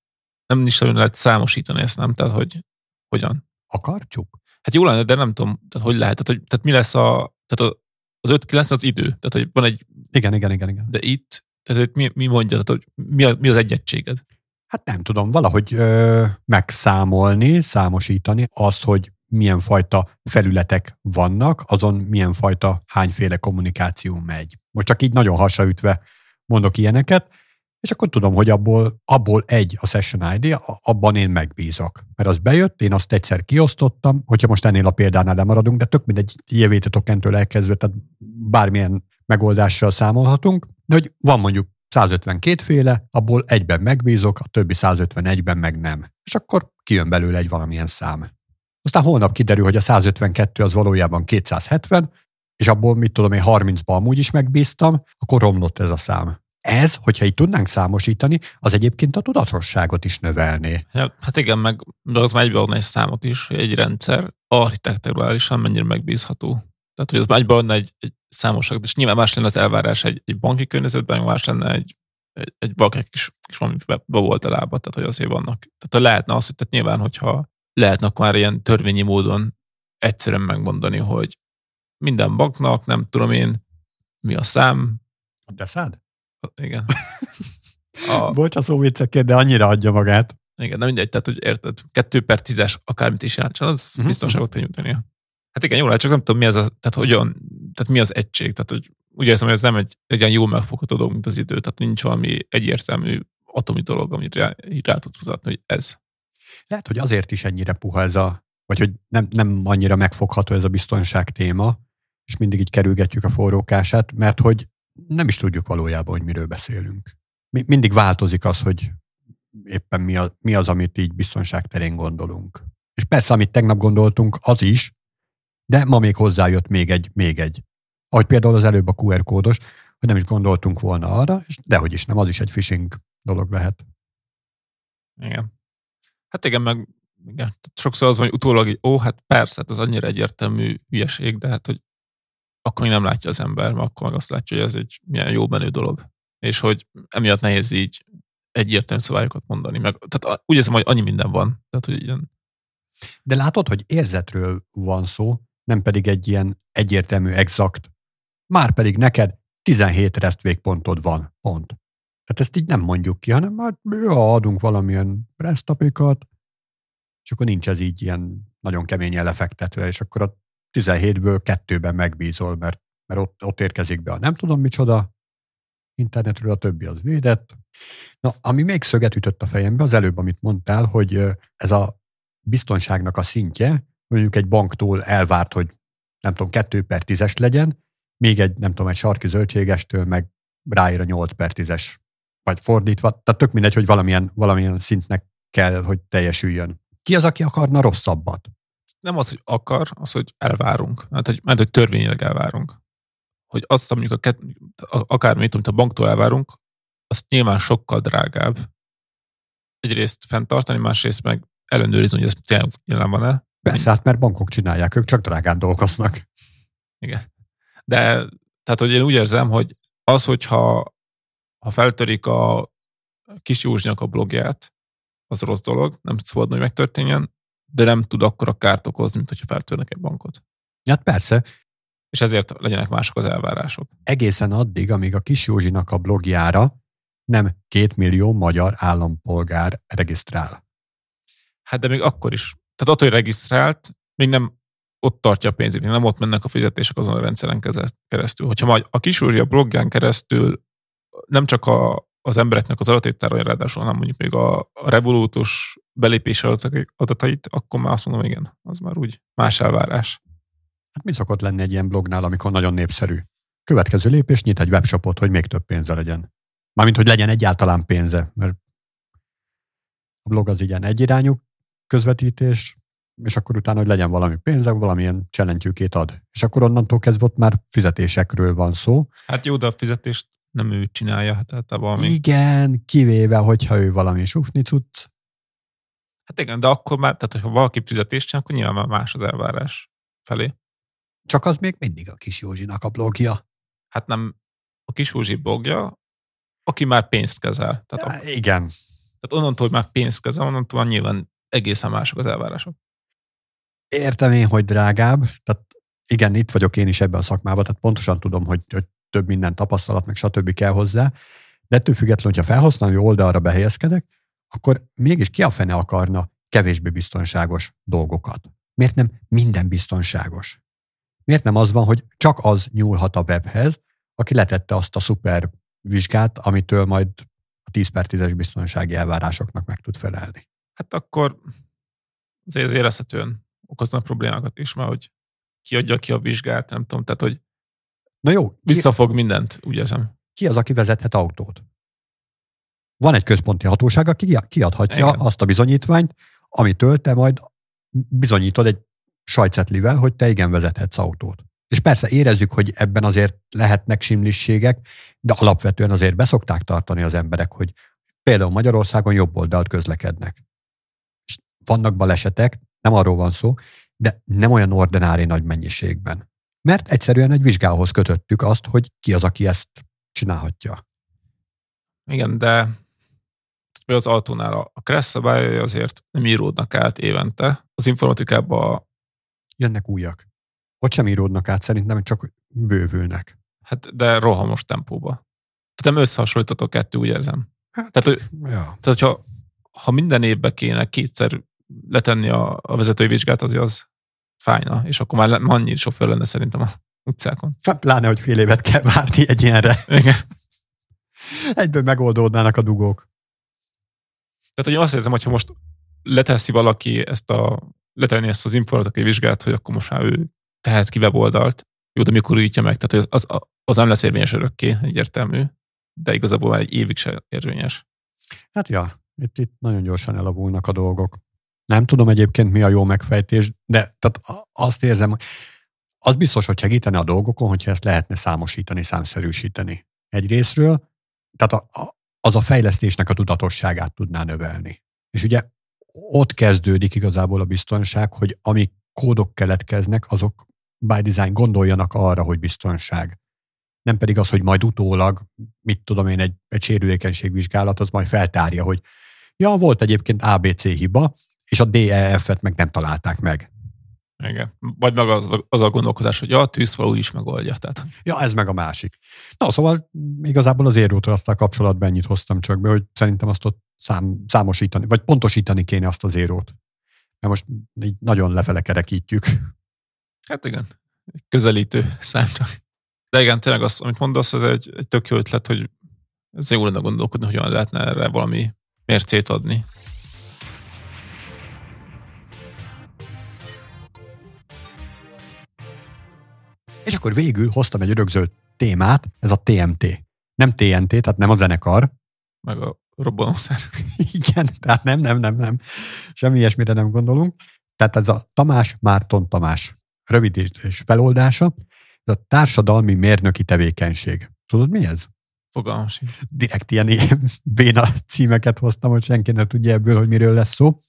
nem is lehet számosítani ezt, nem? Tehát, hogy hogyan? Akartjuk? Hát jó lenne, de nem tudom, tehát hogy lehet, tehát, hogy, tehát mi lesz a, tehát a, az 5-9 az idő. Tehát, hogy van egy... Igen, igen, igen. igen. De itt, tehát mi, mi mondja, tehát, hogy mi, a, mi az egyegységed? Hát nem tudom, valahogy ö, megszámolni, számosítani azt, hogy milyen fajta felületek vannak, azon milyen fajta hányféle kommunikáció megy. Most csak így nagyon hasraütve mondok ilyeneket, és akkor tudom, hogy abból, abból egy a Session ID, abban én megbízok. Mert az bejött, én azt egyszer kiosztottam, hogyha most ennél a példánál lemaradunk, de tök mindegy JVT tokentől elkezdve, tehát bármilyen megoldással számolhatunk, de hogy van mondjuk 152 féle, abból egyben megbízok, a többi 151-ben meg nem. És akkor kijön belőle egy valamilyen szám. Aztán holnap kiderül, hogy a 152 az valójában 270, és abból, mit tudom én, 30-ban amúgy is megbíztam, akkor romlott ez a szám. Ez, hogyha így tudnánk számosítani, az egyébként a tudatosságot is növelné. Ja, hát igen, meg az már egyben egy számot is, egy rendszer architekturálisan mennyire megbízható. Tehát, hogy az már egyben egy, egy számosság, és nyilván más lenne az elvárás egy, egy banki környezetben, más lenne egy, egy, egy valaki kis, kis valami be volt a lába, tehát hogy azért vannak. Tehát lehetne az, hogy tehát nyilván, hogyha lehetne akkor már ilyen törvényi módon egyszerűen megmondani, hogy minden banknak, nem tudom én, mi a szám. A deszád? Igen. [LAUGHS] A... Bocs a szóviccekért, de annyira adja magát. Igen, nem mindegy, tehát hogy érted, 2 per 10-es akármit is jelentsen, az uh-huh. biztonságot kell nyújtania. Hát igen, jó lehet, csak nem tudom, mi az, a, tehát hogyan, tehát mi az egység, tehát hogy úgy érzem, hogy ez nem egy, egy olyan jól megfogható dolog, mint az idő, tehát nincs valami egyértelmű atomi dolog, amit rá, rá tudsz mutatni, hogy ez. Lehet, hogy azért is ennyire puha ez a, vagy hogy nem, nem annyira megfogható ez a biztonság téma, és mindig így kerülgetjük a forrókását, mert hogy nem is tudjuk valójában, hogy miről beszélünk. Mindig változik az, hogy éppen mi az, mi az amit így biztonság terén gondolunk. És persze, amit tegnap gondoltunk, az is, de ma még hozzájött még egy, még egy. Ahogy például az előbb a QR kódos, hogy nem is gondoltunk volna arra, és dehogy is nem, az is egy phishing dolog lehet. Igen. Hát igen, meg igen. sokszor az van, hogy utólag így, ó, hát persze, hát az annyira egyértelmű hülyeség, de hát, hogy akkor nem látja az ember, mert akkor azt látja, hogy ez egy milyen jó menő dolog. És hogy emiatt nehéz így egyértelmű szabályokat mondani. Meg, tehát úgy érzem, hogy annyi minden van. Tehát, hogy ilyen... De látod, hogy érzetről van szó, nem pedig egy ilyen egyértelmű, exakt. Már pedig neked 17 resztvégpontod van, pont. Tehát ezt így nem mondjuk ki, hanem hát ja, adunk valamilyen resztapikat, és akkor nincs ez így ilyen nagyon keményen lefektetve, és akkor a 17-ből kettőben megbízol, mert, mert ott, ott érkezik be a nem tudom micsoda, internetről a többi az védett. Na, ami még szöget ütött a fejembe, az előbb, amit mondtál, hogy ez a biztonságnak a szintje, mondjuk egy banktól elvárt, hogy nem tudom, 2 per 10-es legyen, még egy, nem tudom, egy sarki zöldségestől meg ráír a 8 per 10-es, vagy fordítva, tehát tök mindegy, hogy valamilyen, valamilyen szintnek kell, hogy teljesüljön. Ki az, aki akarna rosszabbat? Nem az, hogy akar, az, hogy elvárunk. Hát, hogy, mert hogy törvényileg elvárunk. Hogy azt, mondjuk a ket, akármit, amit a banktól elvárunk, azt nyilván sokkal drágább egyrészt fenntartani, másrészt meg ellenőrizni, hogy ez tényleg jelen van-e. Persze, hát mert bankok csinálják, ők csak drágán dolgoznak. Igen. De tehát, hogy én úgy érzem, hogy az, hogyha ha feltörik a kis Józsnyak a blogját, az rossz dolog, nem szabad, hogy megtörténjen, de nem tud akkor a kárt okozni, mint hogyha feltörnek egy bankot. Hát persze. És ezért legyenek mások az elvárások. Egészen addig, amíg a Kis Józsinak a blogjára nem két millió magyar állampolgár regisztrál. Hát de még akkor is. Tehát attól, hogy regisztrált, még nem ott tartja a pénzét, még nem ott mennek a fizetések azon a rendszeren keresztül. Hogyha majd a Kis Józsi a blogján keresztül nem csak a, az embereknek az adatét tárolja ráadásul, hanem mondjuk még a, a revolútus belépés adatait, akkor már azt mondom, igen, az már úgy más elvárás. Hát mi szokott lenni egy ilyen blognál, amikor nagyon népszerű? Következő lépés, nyit egy webshopot, hogy még több pénze legyen. Mármint, hogy legyen egyáltalán pénze, mert a blog az ilyen egyirányú közvetítés, és akkor utána, hogy legyen valami pénze, valamilyen cselentjükét ad. És akkor onnantól kezdve ott már fizetésekről van szó. Hát jó, de a fizetést nem ő csinálja, hát általában. Ami... Igen, kivéve, hogyha ő valami sufni cucc. Hát igen, de akkor már, tehát ha valaki fizetést csinál, akkor nyilván már más az elvárás felé. Csak az még mindig a Kis Józsinak a blogja. Hát nem a Kis Józsi blogja, aki már pénzt kezel. Tehát ja, akkor, igen. Tehát onnantól, hogy már pénzt kezel, onnantól nyilván egészen mások az elvárások. Értem én, hogy drágább, tehát igen, itt vagyok én is ebben a szakmában, tehát pontosan tudom, hogy, hogy több minden tapasztalat, meg stb. kell hozzá, de ettől függetlenül, hogyha felhasználó oldalra behelyezkedek, akkor mégis ki a fene akarna kevésbé biztonságos dolgokat? Miért nem minden biztonságos? Miért nem az van, hogy csak az nyúlhat a webhez, aki letette azt a szuper vizsgát, amitől majd a 10 per 10-es biztonsági elvárásoknak meg tud felelni? Hát akkor azért érezhetően okoznak problémákat is, mert hogy kiadja ki a vizsgát, nem tudom, tehát hogy Na jó, visszafog mindent, úgy érzem. Ki az, aki vezethet autót? Van egy központi hatóság, aki kiadhatja Igen. azt a bizonyítványt, amitől te majd bizonyítod egy sajtcetlivel, hogy te igen vezethetsz autót. És persze érezzük, hogy ebben azért lehetnek simlisségek, de alapvetően azért beszokták tartani az emberek, hogy például Magyarországon jobb oldalt közlekednek. És vannak balesetek, nem arról van szó, de nem olyan ordinári nagy mennyiségben. Mert egyszerűen egy vizsgához kötöttük azt, hogy ki az, aki ezt csinálhatja. Igen, de az autónál a crash szabályai azért nem íródnak át évente. Az informatikában jönnek újak. Ott sem íródnak át, szerintem csak bővülnek. Hát, de rohamos tempóba. Tehát nem összehasonlítható kettő, úgy érzem. Hát, tehát, hogy, ja. tehát hogyha ha minden évben kéne kétszer letenni a, a vezetői vizsgát, az, az fájna, és akkor már annyi sofőr lenne szerintem a utcákon. Hát pláne, hogy fél évet kell várni egy ilyenre. Igen. Egyből megoldódnának a dugók. Tehát, hogy azt érzem, hogyha most leteszi valaki ezt a, letenni ezt az informatikai vizsgát, hogy akkor most már ő tehet ki weboldalt, jó, de mikor ügyje meg, tehát az, az, az nem lesz érvényes örökké, egyértelmű, de igazából már egy évig se érvényes. Hát ja, itt, itt nagyon gyorsan elavulnak a dolgok. Nem tudom egyébként mi a jó megfejtés, de tehát azt érzem, az biztos, hogy segítene a dolgokon, hogyha ezt lehetne számosítani, számszerűsíteni. Egy részről, tehát a, a, az a fejlesztésnek a tudatosságát tudná növelni. És ugye ott kezdődik igazából a biztonság, hogy amik kódok keletkeznek, azok by design gondoljanak arra, hogy biztonság. Nem pedig az, hogy majd utólag, mit tudom én, egy, egy sérülékenységvizsgálat, az majd feltárja, hogy ja, volt egyébként ABC hiba, és a DEF-et meg nem találták meg. Igen. Vagy meg az, az a gondolkodás, hogy ja, a tűzfal is megoldja. Tehát. Ja, ez meg a másik. Na, szóval igazából az érrótrasztal kapcsolatban ennyit hoztam csak be, hogy szerintem azt ott szám, számosítani, vagy pontosítani kéne azt az érót. Mert most így nagyon lefele kerekítjük. Hát igen, közelítő számra. De igen, tényleg azt, amit mondasz, az egy, egy tök jó ötlet, hogy ez jó lenne gondolkodni, hogy hogyan lehetne erre valami mércét adni. És akkor végül hoztam egy örökzöld témát, ez a TMT. Nem TNT, tehát nem a zenekar. Meg a robbanószer. [LAUGHS] Igen, tehát nem, nem, nem, nem. Semmi ilyesmire nem gondolunk. Tehát ez a Tamás Márton Tamás rövid és feloldása, ez a társadalmi mérnöki tevékenység. Tudod, mi ez? Fogalmam Direkt ilyen, ilyen [LAUGHS] béna címeket hoztam, hogy senki ne tudja ebből, hogy miről lesz szó.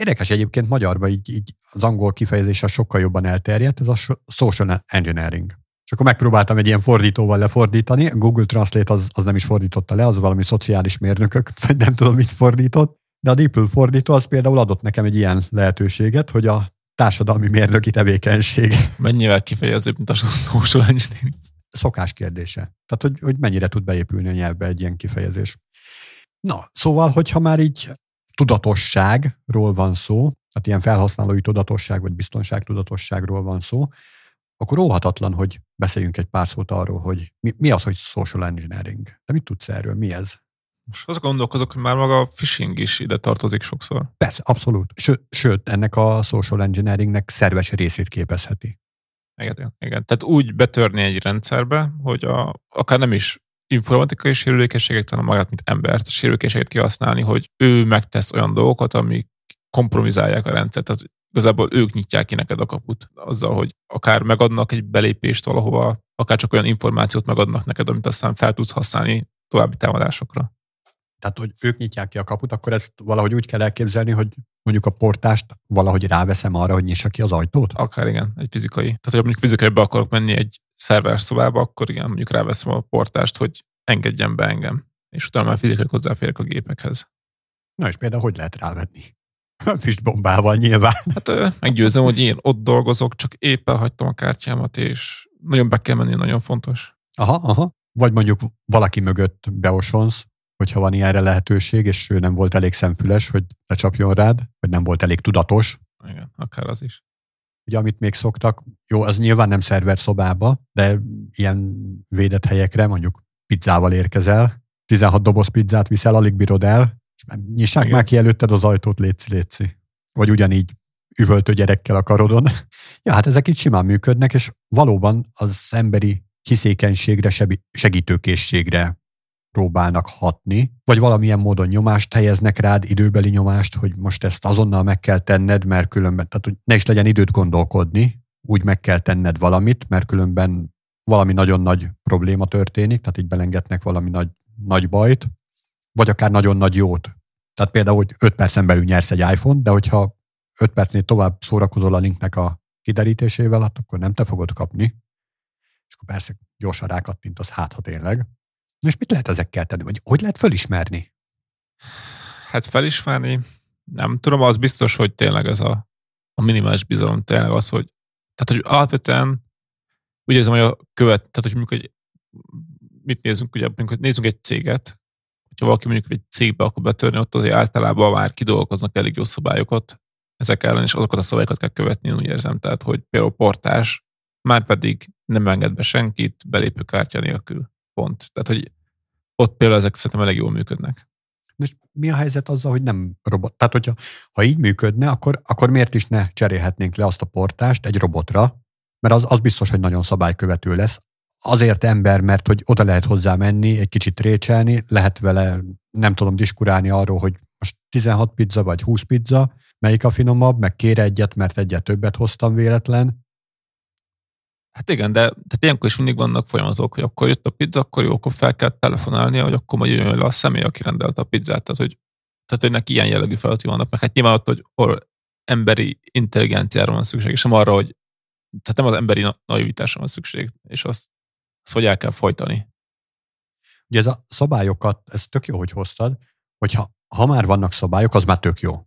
Érdekes egyébként magyarban így, így az angol kifejezés sokkal jobban elterjedt, ez a social engineering. És akkor megpróbáltam egy ilyen fordítóval lefordítani, Google Translate az, az nem is fordította le, az valami szociális mérnökök, [LAUGHS] vagy nem tudom, mit fordított, de a DeepL fordító az például adott nekem egy ilyen lehetőséget, hogy a társadalmi mérnöki tevékenység. Mennyivel kifejezőbb, mint a social engineering? Szokás kérdése. Tehát, hogy, hogy mennyire tud beépülni a nyelvbe egy ilyen kifejezés. Na, szóval, hogyha már így tudatosságról van szó, tehát ilyen felhasználói tudatosság vagy biztonság tudatosságról van szó, akkor óhatatlan, hogy beszéljünk egy pár szót arról, hogy mi, mi az, hogy social engineering. De mit tudsz erről? Mi ez? Most azt gondolkozok, hogy már maga a phishing is ide tartozik sokszor. Persze, abszolút. Sőt, sőt ennek a social engineeringnek szerves részét képezheti. Igen, igen. Tehát úgy betörni egy rendszerbe, hogy a, akár nem is informatikai sérülékenységek, hanem magát, mint embert, sérülékenységet kihasználni, hogy ő megtesz olyan dolgokat, amik kompromizálják a rendszert. Tehát igazából ők nyitják ki neked a kaput azzal, hogy akár megadnak egy belépést valahova, akár csak olyan információt megadnak neked, amit aztán fel tudsz használni további támadásokra. Tehát, hogy ők nyitják ki a kaput, akkor ezt valahogy úgy kell elképzelni, hogy mondjuk a portást valahogy ráveszem arra, hogy nyissa ki az ajtót? Akár igen, egy fizikai. Tehát, hogy mondjuk fizikai be akarok menni egy szerver szobába, akkor igen, mondjuk ráveszem a portást, hogy engedjen be engem. És utána már fizikai hozzáférek a gépekhez. Na és például hogy lehet rávenni? [LAUGHS] Füstbombával nyilván. Hát meggyőzem, hogy én ott dolgozok, csak éppen hagytam a kártyámat, és nagyon be kell menni, nagyon fontos. Aha, aha. Vagy mondjuk valaki mögött beosonsz, hogyha van ilyenre lehetőség, és ő nem volt elég szemfüles, hogy lecsapjon rád, vagy nem volt elég tudatos. Igen, akár az is. Ugye, amit még szoktak, jó, az nyilván nem szerver szobába, de ilyen védett helyekre, mondjuk pizzával érkezel, 16 doboz pizzát viszel, alig bírod el, és nyissák Igen. már ki előtted az ajtót, létszi, létszi. Vagy ugyanígy üvöltő gyerekkel a karodon. [LAUGHS] Ja, hát ezek itt simán működnek, és valóban az emberi hiszékenységre, segítőkészségre próbálnak hatni, vagy valamilyen módon nyomást helyeznek rád, időbeli nyomást, hogy most ezt azonnal meg kell tenned, mert különben, tehát hogy ne is legyen időt gondolkodni, úgy meg kell tenned valamit, mert különben valami nagyon nagy probléma történik, tehát így belengetnek valami nagy, nagy bajt, vagy akár nagyon nagy jót. Tehát például, hogy 5 percen belül nyersz egy iPhone, de hogyha 5 percnél tovább szórakozol a linknek a kiderítésével, hát akkor nem te fogod kapni. És akkor persze gyorsan rákattintasz, hát ha tényleg. És mit lehet ezekkel tenni? Vagy hogy lehet fölismerni? Hát felismerni, nem tudom, az biztos, hogy tényleg ez a, a minimális bizalom tényleg az, hogy tehát, hogy alapvetően úgy érzem, hogy a követ, tehát, hogy mondjuk, hogy mit nézünk, ugye, mondjuk, hogy nézzünk egy céget, hogyha valaki mondjuk egy cégbe akar betörni, ott azért általában már kidolgoznak elég jó szabályokat ezek ellen, és azokat a szabályokat kell követni, én úgy érzem. Tehát, hogy például portás, már pedig nem enged be senkit belépőkártya nélkül. Pont. Tehát, hogy ott például ezek szerintem elég jól működnek. És mi a helyzet azzal, hogy nem robot? Tehát, hogyha ha így működne, akkor, akkor miért is ne cserélhetnénk le azt a portást egy robotra, mert az, az biztos, hogy nagyon szabálykövető lesz. Azért ember, mert hogy oda lehet hozzá menni, egy kicsit récselni, lehet vele, nem tudom, diskurálni arról, hogy most 16 pizza vagy 20 pizza, melyik a finomabb, meg kér egyet, mert egyet többet hoztam véletlen, Hát igen, de tehát ilyenkor is mindig vannak folyamatok, hogy akkor jött a pizza, akkor jó, akkor fel kell telefonálnia, hogy akkor majd jöjjön le a személy, aki rendelte a pizzát. Tehát, hogy, tehát, hogy neki ilyen jellegű feladatai vannak, meg hát nyilván ott, hogy hol emberi intelligenciára van szükség, és nem arra, hogy tehát nem az emberi naivitásra van szükség, és azt, azt hogy el kell folytani. Ugye ez a szabályokat, ez tök jó, hogy hoztad, hogyha ha már vannak szabályok, az már tök jó.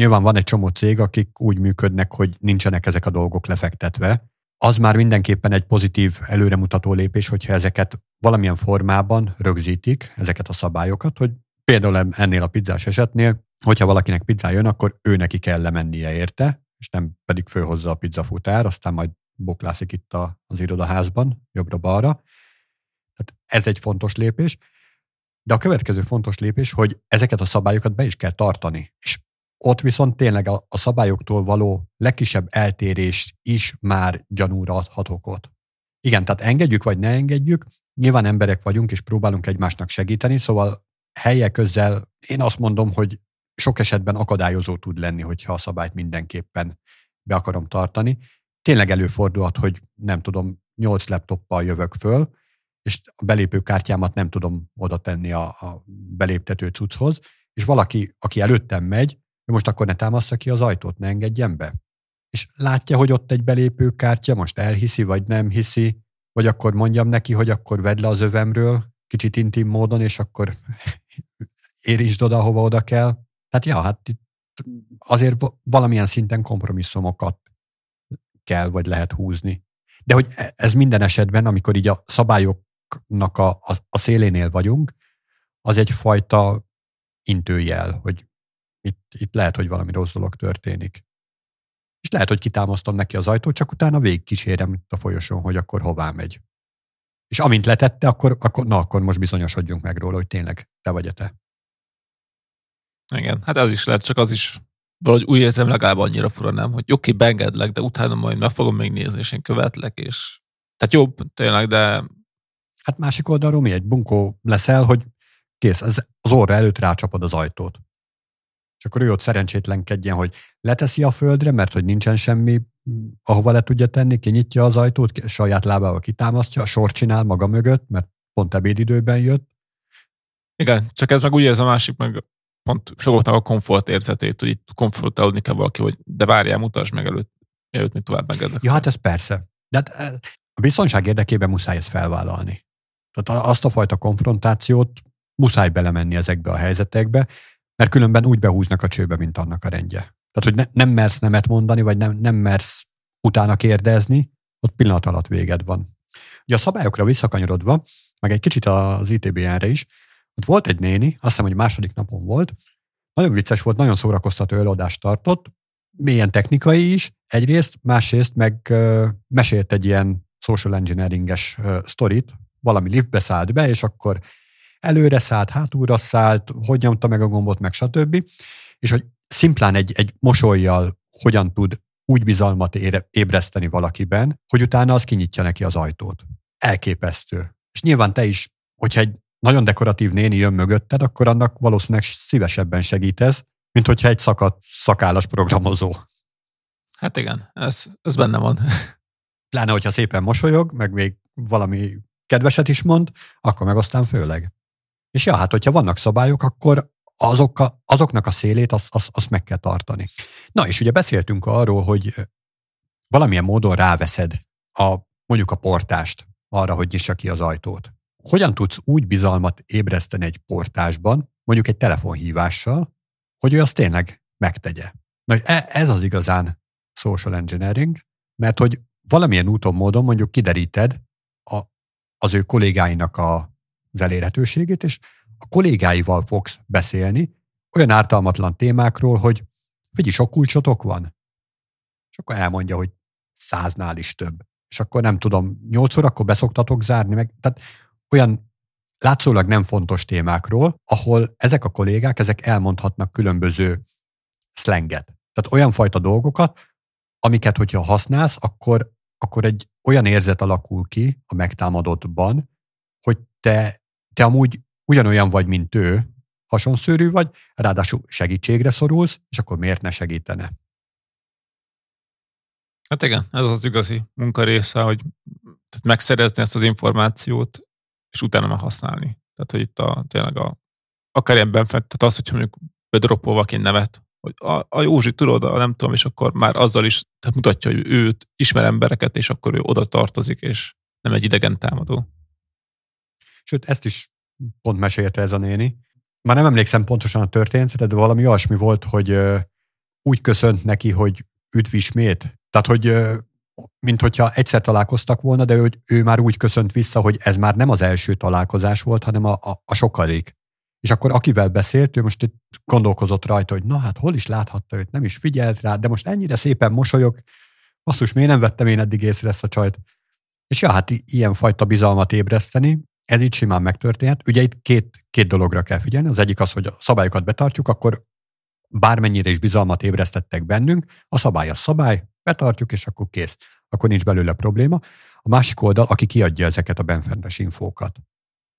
Nyilván van egy csomó cég, akik úgy működnek, hogy nincsenek ezek a dolgok lefektetve, az már mindenképpen egy pozitív előremutató lépés, hogyha ezeket valamilyen formában rögzítik, ezeket a szabályokat, hogy például ennél a pizzás esetnél, hogyha valakinek pizza jön, akkor ő neki kell lemennie érte, és nem pedig fölhozza a pizzafutár, aztán majd boklászik itt a, az irodaházban, jobbra-balra. Tehát ez egy fontos lépés. De a következő fontos lépés, hogy ezeket a szabályokat be is kell tartani. És ott viszont tényleg a, szabályoktól való legkisebb eltérés is már gyanúra adhat okot. Igen, tehát engedjük vagy ne engedjük, nyilván emberek vagyunk, és próbálunk egymásnak segíteni, szóval helye közel én azt mondom, hogy sok esetben akadályozó tud lenni, hogyha a szabályt mindenképpen be akarom tartani. Tényleg előfordulhat, hogy nem tudom, nyolc laptoppal jövök föl, és a belépőkártyámat nem tudom oda tenni a, a beléptető cucchoz, és valaki, aki előttem megy, most akkor ne támaszza ki az ajtót, ne engedjen be. És látja, hogy ott egy belépőkártya, most elhiszi, vagy nem hiszi, vagy akkor mondjam neki, hogy akkor vedd le az övemről, kicsit intim módon, és akkor [LAUGHS] érintsd oda, hova oda kell. Tehát ja, hát itt azért valamilyen szinten kompromisszumokat kell, vagy lehet húzni. De hogy e, ez minden esetben, amikor így a szabályoknak a, a, a szélénél vagyunk, az egyfajta intőjel, hogy itt, itt lehet, hogy valami rossz dolog történik. És lehet, hogy kitámasztom neki az ajtót, csak utána végigkísérem a folyosón, hogy akkor hová megy. És amint letette, akkor, akkor, na, akkor most bizonyosodjunk meg róla, hogy tényleg te vagy te. Igen, hát ez is lehet, csak az is valahogy úgy érzem legalább annyira fura, nem, hogy oké, okay, beengedlek, de utána majd meg fogom még nézni, és én követlek, és tehát jobb tényleg, de... Hát másik oldalról mi egy bunkó leszel, hogy kész, az, az óra előtt rácsapod az ajtót és akkor ő ott szerencsétlenkedjen, hogy leteszi a földre, mert hogy nincsen semmi, ahova le tudja tenni, kinyitja az ajtót, saját lábával kitámasztja, a sor csinál maga mögött, mert pont ebédidőben jött. Igen, csak ez meg úgy érz a másik, meg pont sokaknak a komfort érzetét, hogy itt komfortálódni kell valaki, hogy de várjál, mutasd meg előtt, előtt még tovább megednek. Ja, hát ez persze. De hát eh, a biztonság érdekében muszáj ezt felvállalni. Tehát azt a fajta konfrontációt muszáj belemenni ezekbe a helyzetekbe, mert különben úgy behúznak a csőbe, mint annak a rendje. Tehát, hogy ne, nem mersz nemet mondani, vagy nem, nem mersz utána kérdezni, ott pillanat alatt véged van. Ugye a szabályokra visszakanyarodva, meg egy kicsit az ITBN-re is, ott volt egy néni, azt hiszem, hogy második napon volt, nagyon vicces volt, nagyon szórakoztató előadást tartott, milyen technikai is, egyrészt, másrészt meg uh, mesélt egy ilyen social engineering-es uh, sztorit, valami liftbe szállt be, és akkor előre szállt, hátulra szállt, hogy nyomta meg a gombot, meg stb. És hogy szimplán egy, egy mosolyjal hogyan tud úgy bizalmat ére, ébreszteni valakiben, hogy utána az kinyitja neki az ajtót. Elképesztő. És nyilván te is, hogyha egy nagyon dekoratív néni jön mögötted, akkor annak valószínűleg szívesebben segítesz, mint hogyha egy szakadt szakállas programozó. Hát igen, ez, ez benne van. [LAUGHS] Pláne, hogyha szépen mosolyog, meg még valami kedveset is mond, akkor meg aztán főleg. És ja, hát hogyha vannak szabályok, akkor azok a, azoknak a szélét azt, azt, azt meg kell tartani. Na, és ugye beszéltünk arról, hogy valamilyen módon ráveszed a, mondjuk a portást arra, hogy nyissa ki az ajtót. Hogyan tudsz úgy bizalmat ébreszteni egy portásban, mondjuk egy telefonhívással, hogy ő azt tényleg megtegye. Na, e, ez az igazán social engineering, mert hogy valamilyen úton, módon mondjuk kideríted a, az ő kollégáinak a, az elérhetőségét, és a kollégáival fogsz beszélni olyan ártalmatlan témákról, hogy figyelj, sok kulcsotok van? És akkor elmondja, hogy száznál is több. És akkor nem tudom, nyolc órakor beszoktatok zárni, meg, tehát olyan látszólag nem fontos témákról, ahol ezek a kollégák, ezek elmondhatnak különböző szlenget. Tehát olyan fajta dolgokat, amiket, hogyha használsz, akkor, akkor egy olyan érzet alakul ki a megtámadottban, hogy te, te amúgy ugyanolyan vagy, mint ő, hasonszőrű vagy, ráadásul segítségre szorulsz, és akkor miért ne segítene? Hát igen, ez az igazi munka része, hogy tehát megszerezni ezt az információt, és utána már használni. Tehát, hogy itt a, tényleg a, akár ilyen benfent, tehát az, hogyha mondjuk bedropolva egy nevet, hogy a, a Józsi tudod, nem tudom, és akkor már azzal is tehát mutatja, hogy őt ismer embereket, és akkor ő oda tartozik, és nem egy idegen támadó. Sőt, ezt is pont mesélte ez a néni. Már nem emlékszem pontosan a történetet, de valami olyasmi volt, hogy úgy köszönt neki, hogy üdv ismét. Tehát, hogy mint hogyha egyszer találkoztak volna, de ő, ő már úgy köszönt vissza, hogy ez már nem az első találkozás volt, hanem a, a, a sokadik. És akkor akivel beszélt, ő most itt gondolkozott rajta, hogy na hát hol is láthatta őt, nem is figyelt rá, de most ennyire szépen mosolyog, basszus, miért nem vettem én eddig észre ezt a csajt? És ja, hát ilyen fajta bizalmat ébreszteni, ez így simán megtörténhet. Ugye itt két, két dologra kell figyelni. Az egyik az, hogy a szabályokat betartjuk, akkor bármennyire is bizalmat ébresztettek bennünk, a szabály a szabály, betartjuk, és akkor kész. Akkor nincs belőle probléma. A másik oldal, aki kiadja ezeket a benfentes infókat,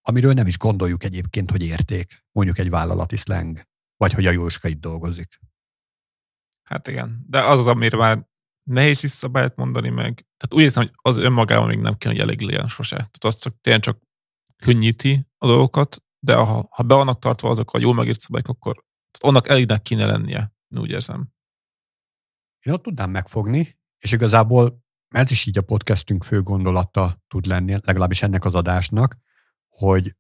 amiről nem is gondoljuk egyébként, hogy érték, mondjuk egy vállalati slang, vagy hogy a Jóska itt dolgozik. Hát igen, de az az, amire már nehéz is szabályt mondani meg. Tehát úgy érzem, hogy az önmagában még nem kell, hogy elég legyen sose. Tehát az csak tényleg csak könnyíti a dolgokat, de ha, ha be vannak tartva azok a jól megírt szabályok, akkor annak elégnek kéne lennie, én úgy érzem. Én ott tudnám megfogni, és igazából ez is így a podcastünk fő gondolata tud lenni, legalábbis ennek az adásnak, hogy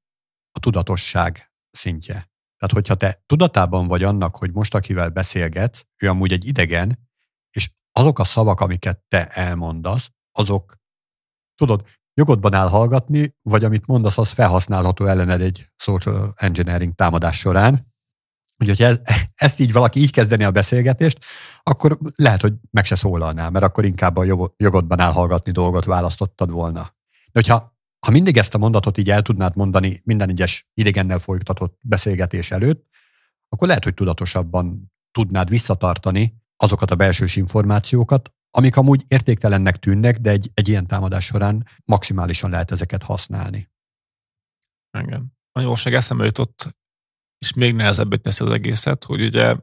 a tudatosság szintje. Tehát, hogyha te tudatában vagy annak, hogy most akivel beszélgetsz, ő amúgy egy idegen, és azok a szavak, amiket te elmondasz, azok, tudod, jogodban áll hallgatni, vagy amit mondasz, az felhasználható ellened egy social engineering támadás során. Úgyhogy ez, ezt így valaki így kezdeni a beszélgetést, akkor lehet, hogy meg se szólalnál, mert akkor inkább a jogodban hallgatni dolgot választottad volna. De hogyha ha mindig ezt a mondatot így el tudnád mondani minden egyes idegennel folytatott beszélgetés előtt, akkor lehet, hogy tudatosabban tudnád visszatartani azokat a belsős információkat, amik amúgy értéktelennek tűnnek, de egy, egy ilyen támadás során maximálisan lehet ezeket használni. Igen. A jóság eszembe jutott, és még nehezebbé teszi az egészet, hogy ugye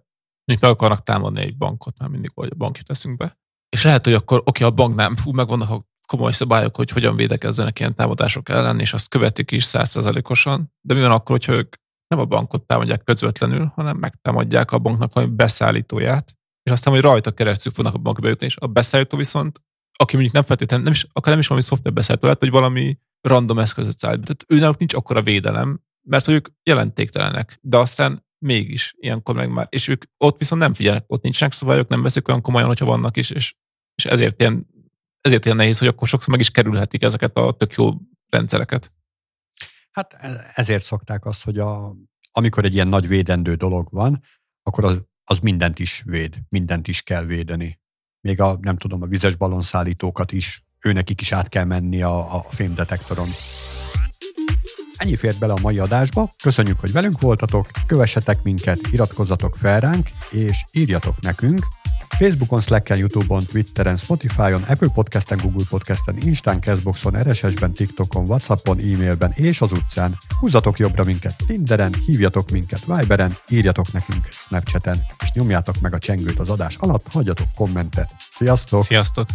még meg akarnak támadni egy bankot, már mindig vagy a bankit teszünk be. És lehet, hogy akkor oké, a bank nem, fú, megvannak a komoly szabályok, hogy hogyan védekezzenek ilyen támadások ellen, és azt követik is százszerzalékosan. De mi van akkor, hogyha ők nem a bankot támadják közvetlenül, hanem megtámadják a banknak valami beszállítóját, és aztán, hogy rajta keresztül fognak a bankba jutni, és a beszállító viszont, aki mondjuk nem feltétlenül, nem is, akár nem is valami szoftver beszállító, lehet, hogy valami random eszközöt szállít. Tehát őnek nincs akkora védelem, mert hogy ők jelentéktelenek. De aztán mégis ilyenkor meg már, és ők ott viszont nem figyelnek, ott nincsenek szabályok, nem veszik olyan komolyan, hogyha vannak is, és, és ezért ilyen, ezért ilyen nehéz, hogy akkor sokszor meg is kerülhetik ezeket a tök jó rendszereket. Hát e- ezért szokták azt, hogy a, amikor egy ilyen nagy védendő dolog van, akkor az, az mindent is véd, mindent is kell védeni. Még a, nem tudom, a vizes balonszállítókat is, őnekik is át kell menni a, a fémdetektoron. Ennyi fért bele a mai adásba. Köszönjük, hogy velünk voltatok, kövessetek minket, iratkozzatok fel ránk, és írjatok nekünk. Facebookon, Slacken, Youtube-on, Twitteren, Spotify-on, Apple Podcast-en, Google Podcast-en, Instán, Castboxon, RSS-ben, TikTokon, Whatsappon, e-mailben és az utcán. Húzzatok jobbra minket Tinderen, hívjatok minket Viberen, írjatok nekünk Snapchaten, és nyomjátok meg a csengőt az adás alatt, hagyjatok kommentet. Sziasztok! Sziasztok!